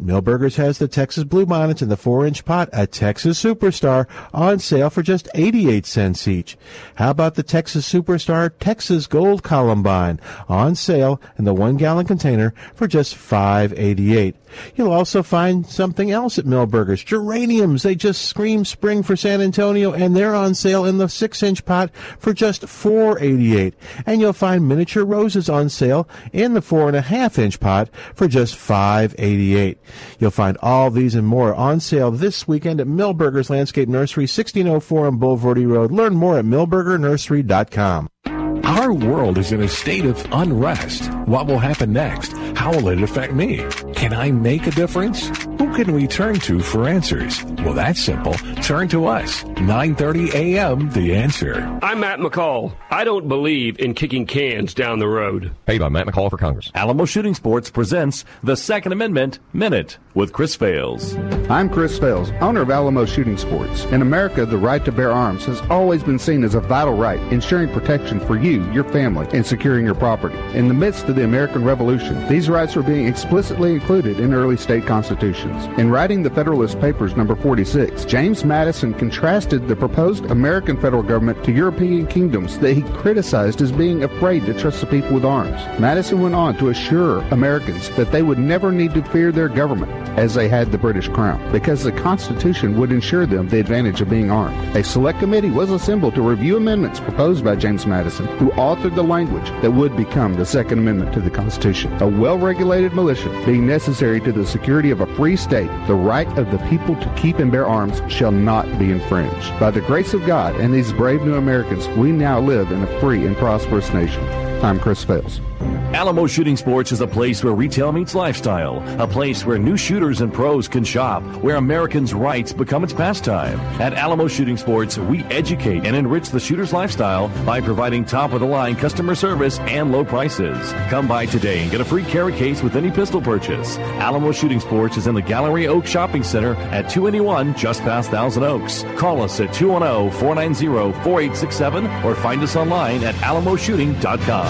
Milberger's has the Texas Bluebonnets in the 4-inch pot, a Texas Superstar, on sale for just 88 cents each. How about the Texas Superstar Texas Gold Columbine, on sale in the 1-gallon container for just 5.88. You'll also find something else at Milberger's. Geraniums. They just scream spring for San Antonio and they're on sale in the six inch pot for just four eighty eight. And you'll find miniature roses on sale in the four and a half inch pot for just five eighty eight. You'll find all these and more on sale this weekend at Milberger's Landscape Nursery, 1604 on Bulverde Road. Learn more at milbergernursery.com. Our world is in a state of unrest. What will happen next? How will it affect me? Can I make a difference? Who can we turn to for answers? Well, that's simple. Turn to us. 9:30 a.m. The answer. I'm Matt McCall. I don't believe in kicking cans down the road. Hey, I'm Matt McCall for Congress. Alamo Shooting Sports presents the Second Amendment Minute with Chris Fales. I'm Chris Fales, owner of Alamo Shooting Sports. In America, the right to bear arms has always been seen as a vital right, ensuring protection for you, your family, and securing your property. In the midst of the American Revolution, these rights were being explicitly included in early state constitutions. In writing the Federalist Papers number 46, James Madison contrasted the proposed American federal government to European kingdoms that he criticized as being afraid to trust the people with arms. Madison went on to assure Americans that they would never need to fear their government as they had the British crown, because the Constitution would ensure them the advantage of being armed. A select committee was assembled to review amendments proposed by James Madison, who authored the language that would become the Second Amendment to the Constitution. A well-regulated militia being necessary to the security of a free state, the right of the people to keep and bear arms shall not be infringed. By the grace of God and these brave new Americans, we now live in a free and prosperous nation. I'm Chris Fales. Alamo Shooting Sports is a place where retail meets lifestyle, a place where new shooters and pros can shop, where Americans' rights become its pastime. At Alamo Shooting Sports, we educate and enrich the shooter's lifestyle by providing top of the line customer service and low prices. Come by today and get a free carry case with any pistol purchase. Alamo Shooting Sports is in the Gallery Oak Shopping Center at 281 just past Thousand Oaks. Call us at 210 490 4867 or find us online at alamoshooting.com.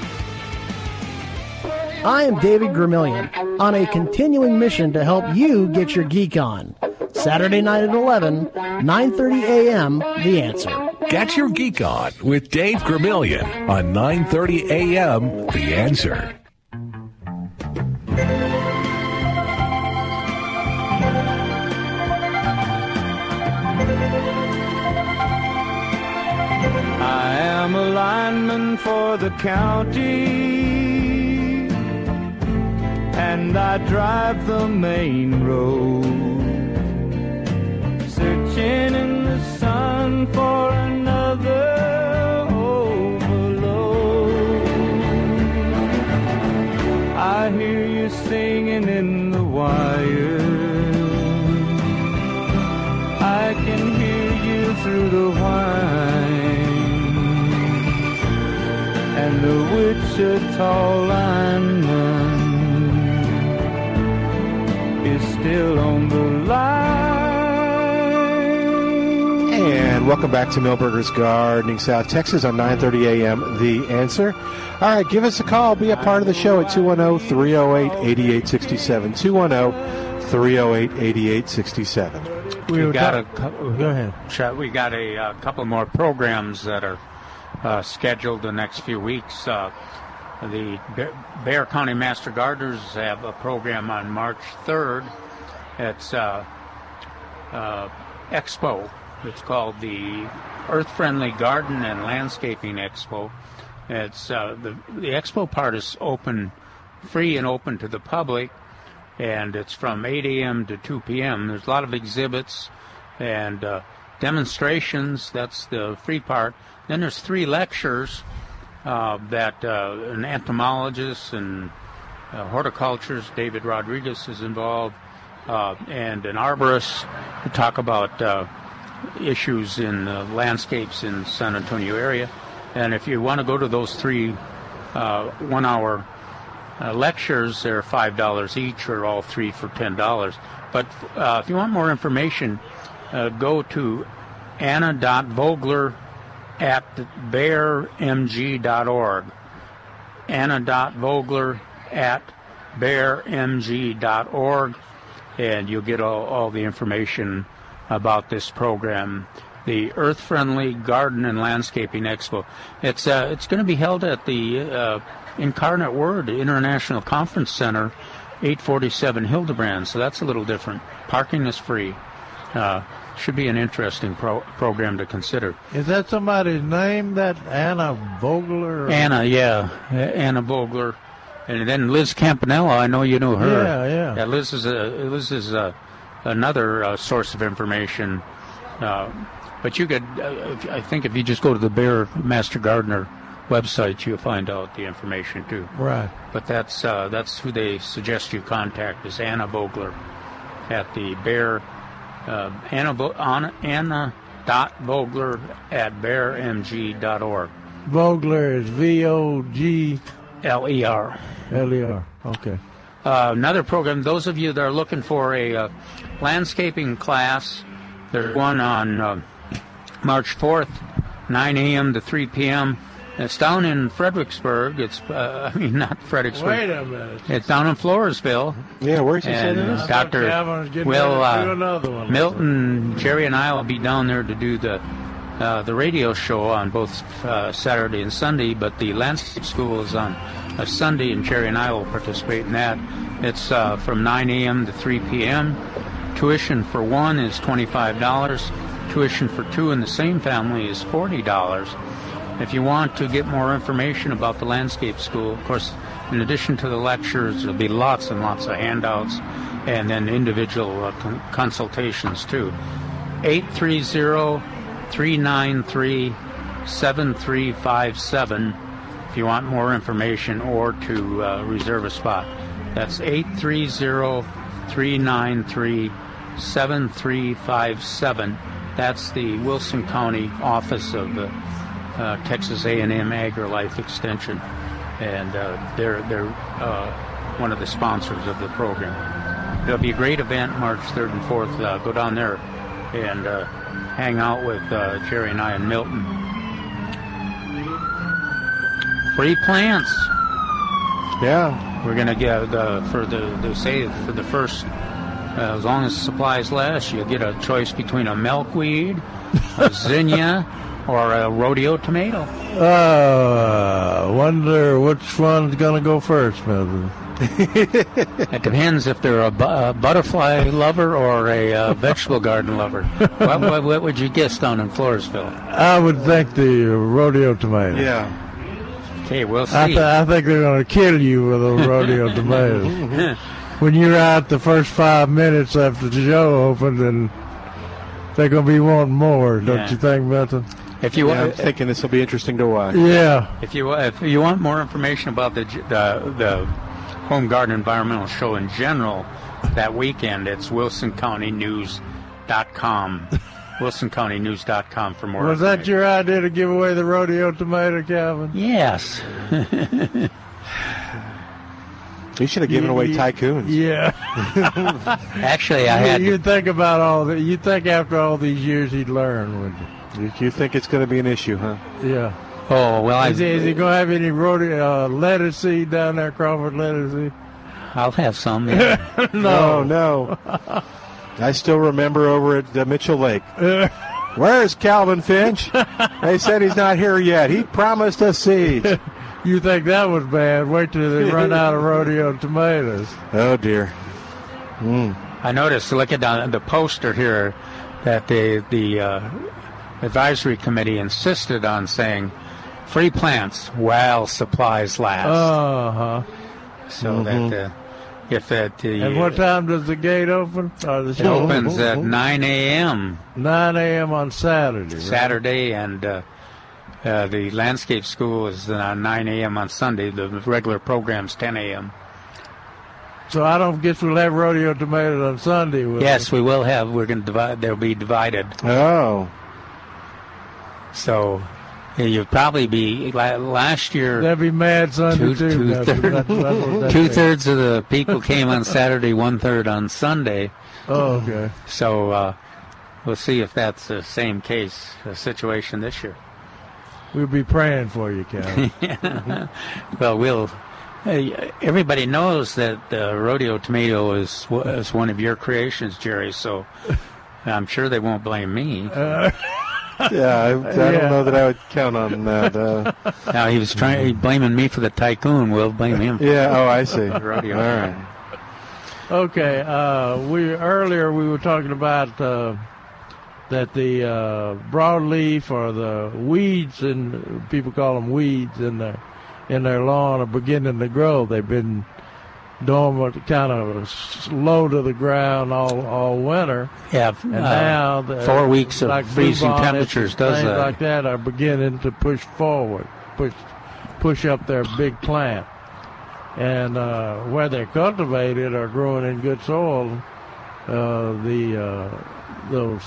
I am David Gramillion on a continuing mission to help you get your geek on. Saturday night at 11, 9:30 a.m. The Answer. Get your geek on with Dave Gramillion on 9:30 a.m. The Answer. I am a lineman for the county, and I drive the main road, searching in the sun for another overload. I hear you singing in the wire. I can hear you through the whine and the Wichita lineman And welcome back to Milberger's Gardening, South Texas on 9:30 a.m. The Answer. All right, give us a call. Be a part of the show at 210-308-8867. 210-308-8867. We were got a talk- cou- Go ahead. Ch- We got a, uh couple more programs that are uh, scheduled the next few weeks. Uh, the Bexar, Bexar County Master Gardeners have a program on March 3rd. It's uh, uh, Expo. It's called the Earth Friendly Garden and Landscaping Expo. It's uh, the the expo part is open, free and open to the public, and it's from 8 a.m. to 2 p.m. There's a lot of exhibits and uh, demonstrations. That's the free part. Then there's three lectures uh, that uh, an entomologist and uh, horticulturist David Rodriguez is involved, uh, and an arborist to talk about issues in uh, landscapes in San Antonio area. And if you want to go to those three uh, one-hour uh, lectures, they're five dollars each, or all three for ten dollars. But uh, if you want more information, uh, go to anna.vogler at bexarmg.org. Anna.vogler at bexarmg.org, and you'll get all, all the information about this program, the Earth Friendly Garden and Landscaping Expo. It's uh, it's going to be held at the uh, Incarnate Word International Conference Center, 847 Hildebrand. So that's a little different. Parking is free. Uh, should be an interesting pro- program to consider. Is that somebody's name? That Anna Vogler? Anna, yeah, Anna Vogler, and then Liz Campanella. I know you know her. Yeah, yeah. Liz is a Liz is a, another uh, source of information. Uh, but you could, uh, I think, if you just go to the Bexar Master Gardener website, you'll find out the information too. Right. But that's uh, that's who they suggest you contact is Anna Vogler at the Bexar uh, Anna Anna, Anna dot Vogler at bexarmg.org. Vogler is V O G L E R. L E R. Okay. Uh, another program, those of you that are looking for a uh, landscaping class, there's one on uh, March 4th, 9 a.m. to 3 p.m. It's down in Fredericksburg. It's, uh, I mean, not Fredericksburg. Wait a minute. It's down in Floresville. Yeah, where's he and, saying it is? uh, Dr. Cavan's Will ready uh, another one. Milton, Jerry, and I will be down there to do the uh, the radio show on both uh, Saturday and Sunday. But the landscape school is on a Sunday, and Jerry and I will participate in that. It's uh, from 9 a.m. to 3 p.m. Tuition for one is twenty-five dollars. Tuition for two in the same family is forty dollars. If you want to get more information about the landscape school, of course, in addition to the lectures, there'll be lots and lots of handouts and then individual uh, con- consultations too. 830 393 7357 if you want more information or to uh, reserve a spot. That's 830 393 7357. That's the Wilson County office of the uh, Texas A&M AgriLife Extension, and uh, they're they're uh, one of the sponsors of the program. It'll be a great event, March 3rd and 4th. Uh, go down there and uh, hang out with uh, Jerry and I and Milton. Free plants. Yeah, we're gonna get the for the they say for the first. Uh, as long as supplies last, you get a choice between a milkweed, a zinnia, or a rodeo tomato. Uh, wonder which one's gonna go first, Milton. It depends if they're a, bu- a butterfly lover or a uh, vegetable garden lover. what, what, what would you guess down in Floresville? I would think the rodeo tomato. Yeah. Okay, we'll see. I, th- I think they're going to kill you with those rodeo tomatoes. when you're out the first five minutes after the show opened, and they're going to be wanting more, don't Yeah. you think, Milton? If you Yeah, I'm want, thinking this will be interesting to watch. Yeah. if you if you want more information about the the the home garden environmental show in general, that weekend it's WilsonCountyNews.com. WilsonCountyNews.com for more. Was that your idea to give away the rodeo tomato, Calvin? Yes. You should have given away You- tycoons. Yeah. Actually, I You- had You think about all that. You think after all these years he'd learn, would You, you think it's going to be an issue, huh? Yeah. Oh well, I Is he, is he going to have any rodeo uh, lettuce seed down there, Crawford lettuce seed? I'll have some. yeah. No, no. I still remember over at uh, Mitchell Lake. Where's Calvin Finch? they said he's not here yet. He promised us seeds. You think that was bad? Wait till they run out of rodeo tomatoes. Oh dear. Mm. I noticed. Look at the, the poster here that the the uh, advisory committee insisted on saying free plants while supplies last. Uh huh. so that uh, if that And what time does the gate open? Or the it show? opens at 9 a.m. 9 a.m. on Saturday. right? Saturday, and uh, uh, the landscape school is uh, 9 a.m. on Sunday. The regular program's 10 a.m. So I don't guess we'll have rodeo tomatoes on Sunday. Yes, we will have. We're going to divide. They'll be divided. Oh. So you'll probably be last year. They'll be mad Sunday Two, two, third- that's- that's what that two thirds of the people came on Saturday, one third on Sunday. Oh, okay. So uh, we'll see if that's the same case, the situation this year. We'll be praying for you, Cal. well, we'll. Hey, everybody knows that the rodeo tomato is is one of your creations, Jerry. So I'm sure they won't blame me. Uh, Yeah, I, I don't know that I would count on that. Uh, now he was trying he blaming me for the tycoon. We'll blame him. yeah. Oh, I see. the rodeo. All right. Okay, uh, we earlier we were talking about uh, that the uh, broadleaf or the weeds and people call them weeds in their in their lawn are beginning to grow. They've been dormant, kind of low to the ground all all winter. Yeah, and uh, now the, four weeks of like freezing temperatures does things that. like that are beginning to push forward, push push up their big plant and uh, where they're cultivated or growing in good soil, uh, the uh, those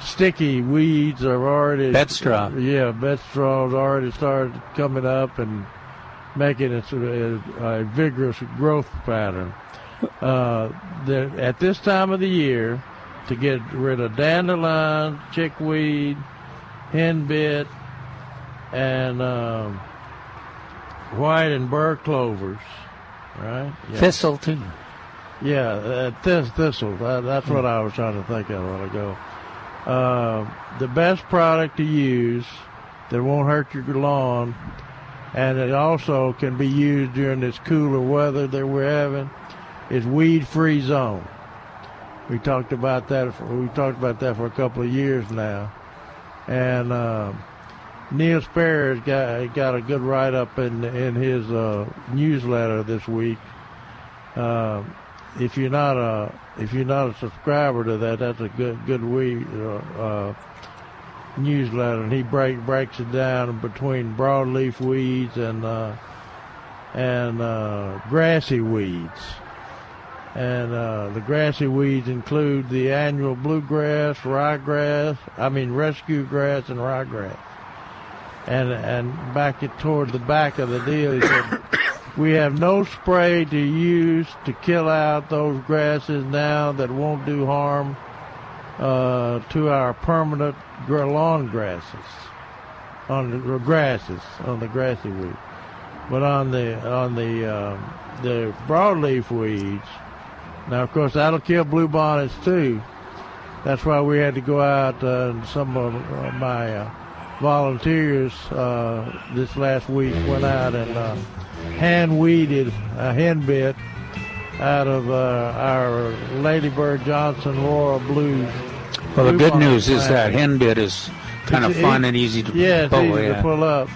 sticky weeds are already Bed straw. Yeah, bed straw's already started coming up and making it a, a vigorous growth pattern. Uh, the, at this time of the year, to get rid of dandelion, chickweed, henbit, and um, white and burr clovers, right? Yeah. Thistle too. Yeah, uh, this thistle. That, that's what I was trying to think of a while ago. Uh, the best product to use that won't hurt your lawn, and it also can be used during this cooler weather that we're having, is weed-free zone. We talked about that. For, we talked about that for a couple of years now, and uh, Neil Sperry's got got a good write up in in his uh, newsletter this week. Uh, if you're not a if you're not a subscriber to that, that's a good good week uh, uh, newsletter, and he break breaks it down between broadleaf weeds and uh, and uh, grassy weeds. And uh, the grassy weeds include the annual bluegrass, ryegrass, I mean rescue grass and ryegrass. And and back it toward the back of the deal, he said, we have no spray to use to kill out those grasses now that won't do harm uh, to our permanent lawn grasses, on the grasses, on the grassy weed. But on the on the um, the broadleaf weeds, now of course that'll kill bluebonnets too. That's why we had to go out. Uh, and some of uh, my uh, volunteers uh, this last week went out and hand weeded a hen bit out of uh, our Ladybird Johnson Royal Blue. Well, the good bluebonnet news is that hen bit is kind of fun e- and easy to yeah, it's pull. easy yeah. to pull up.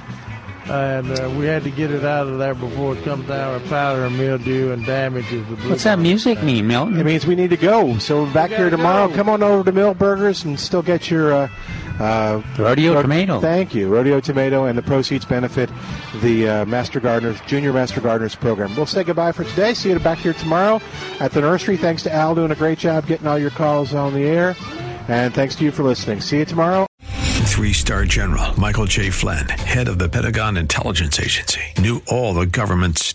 And uh, we had to get it out of there before it comes down with powder and mildew and damages the blue. What's that music mean, Milton? It means we need to go. So we're back here tomorrow. Come on over to Milberger's and still get your uh, uh, rodeo ro- tomato. Thank you, rodeo tomato, and the proceeds benefit the uh, Master Gardeners Junior Master Gardeners program. We'll say goodbye for today. See you back here tomorrow at the nursery. Thanks to Al doing a great job getting all your calls on the air, and thanks to you for listening. See you tomorrow. Three star general Michael J. Flynn, head of the Pentagon Intelligence Agency, knew all the government's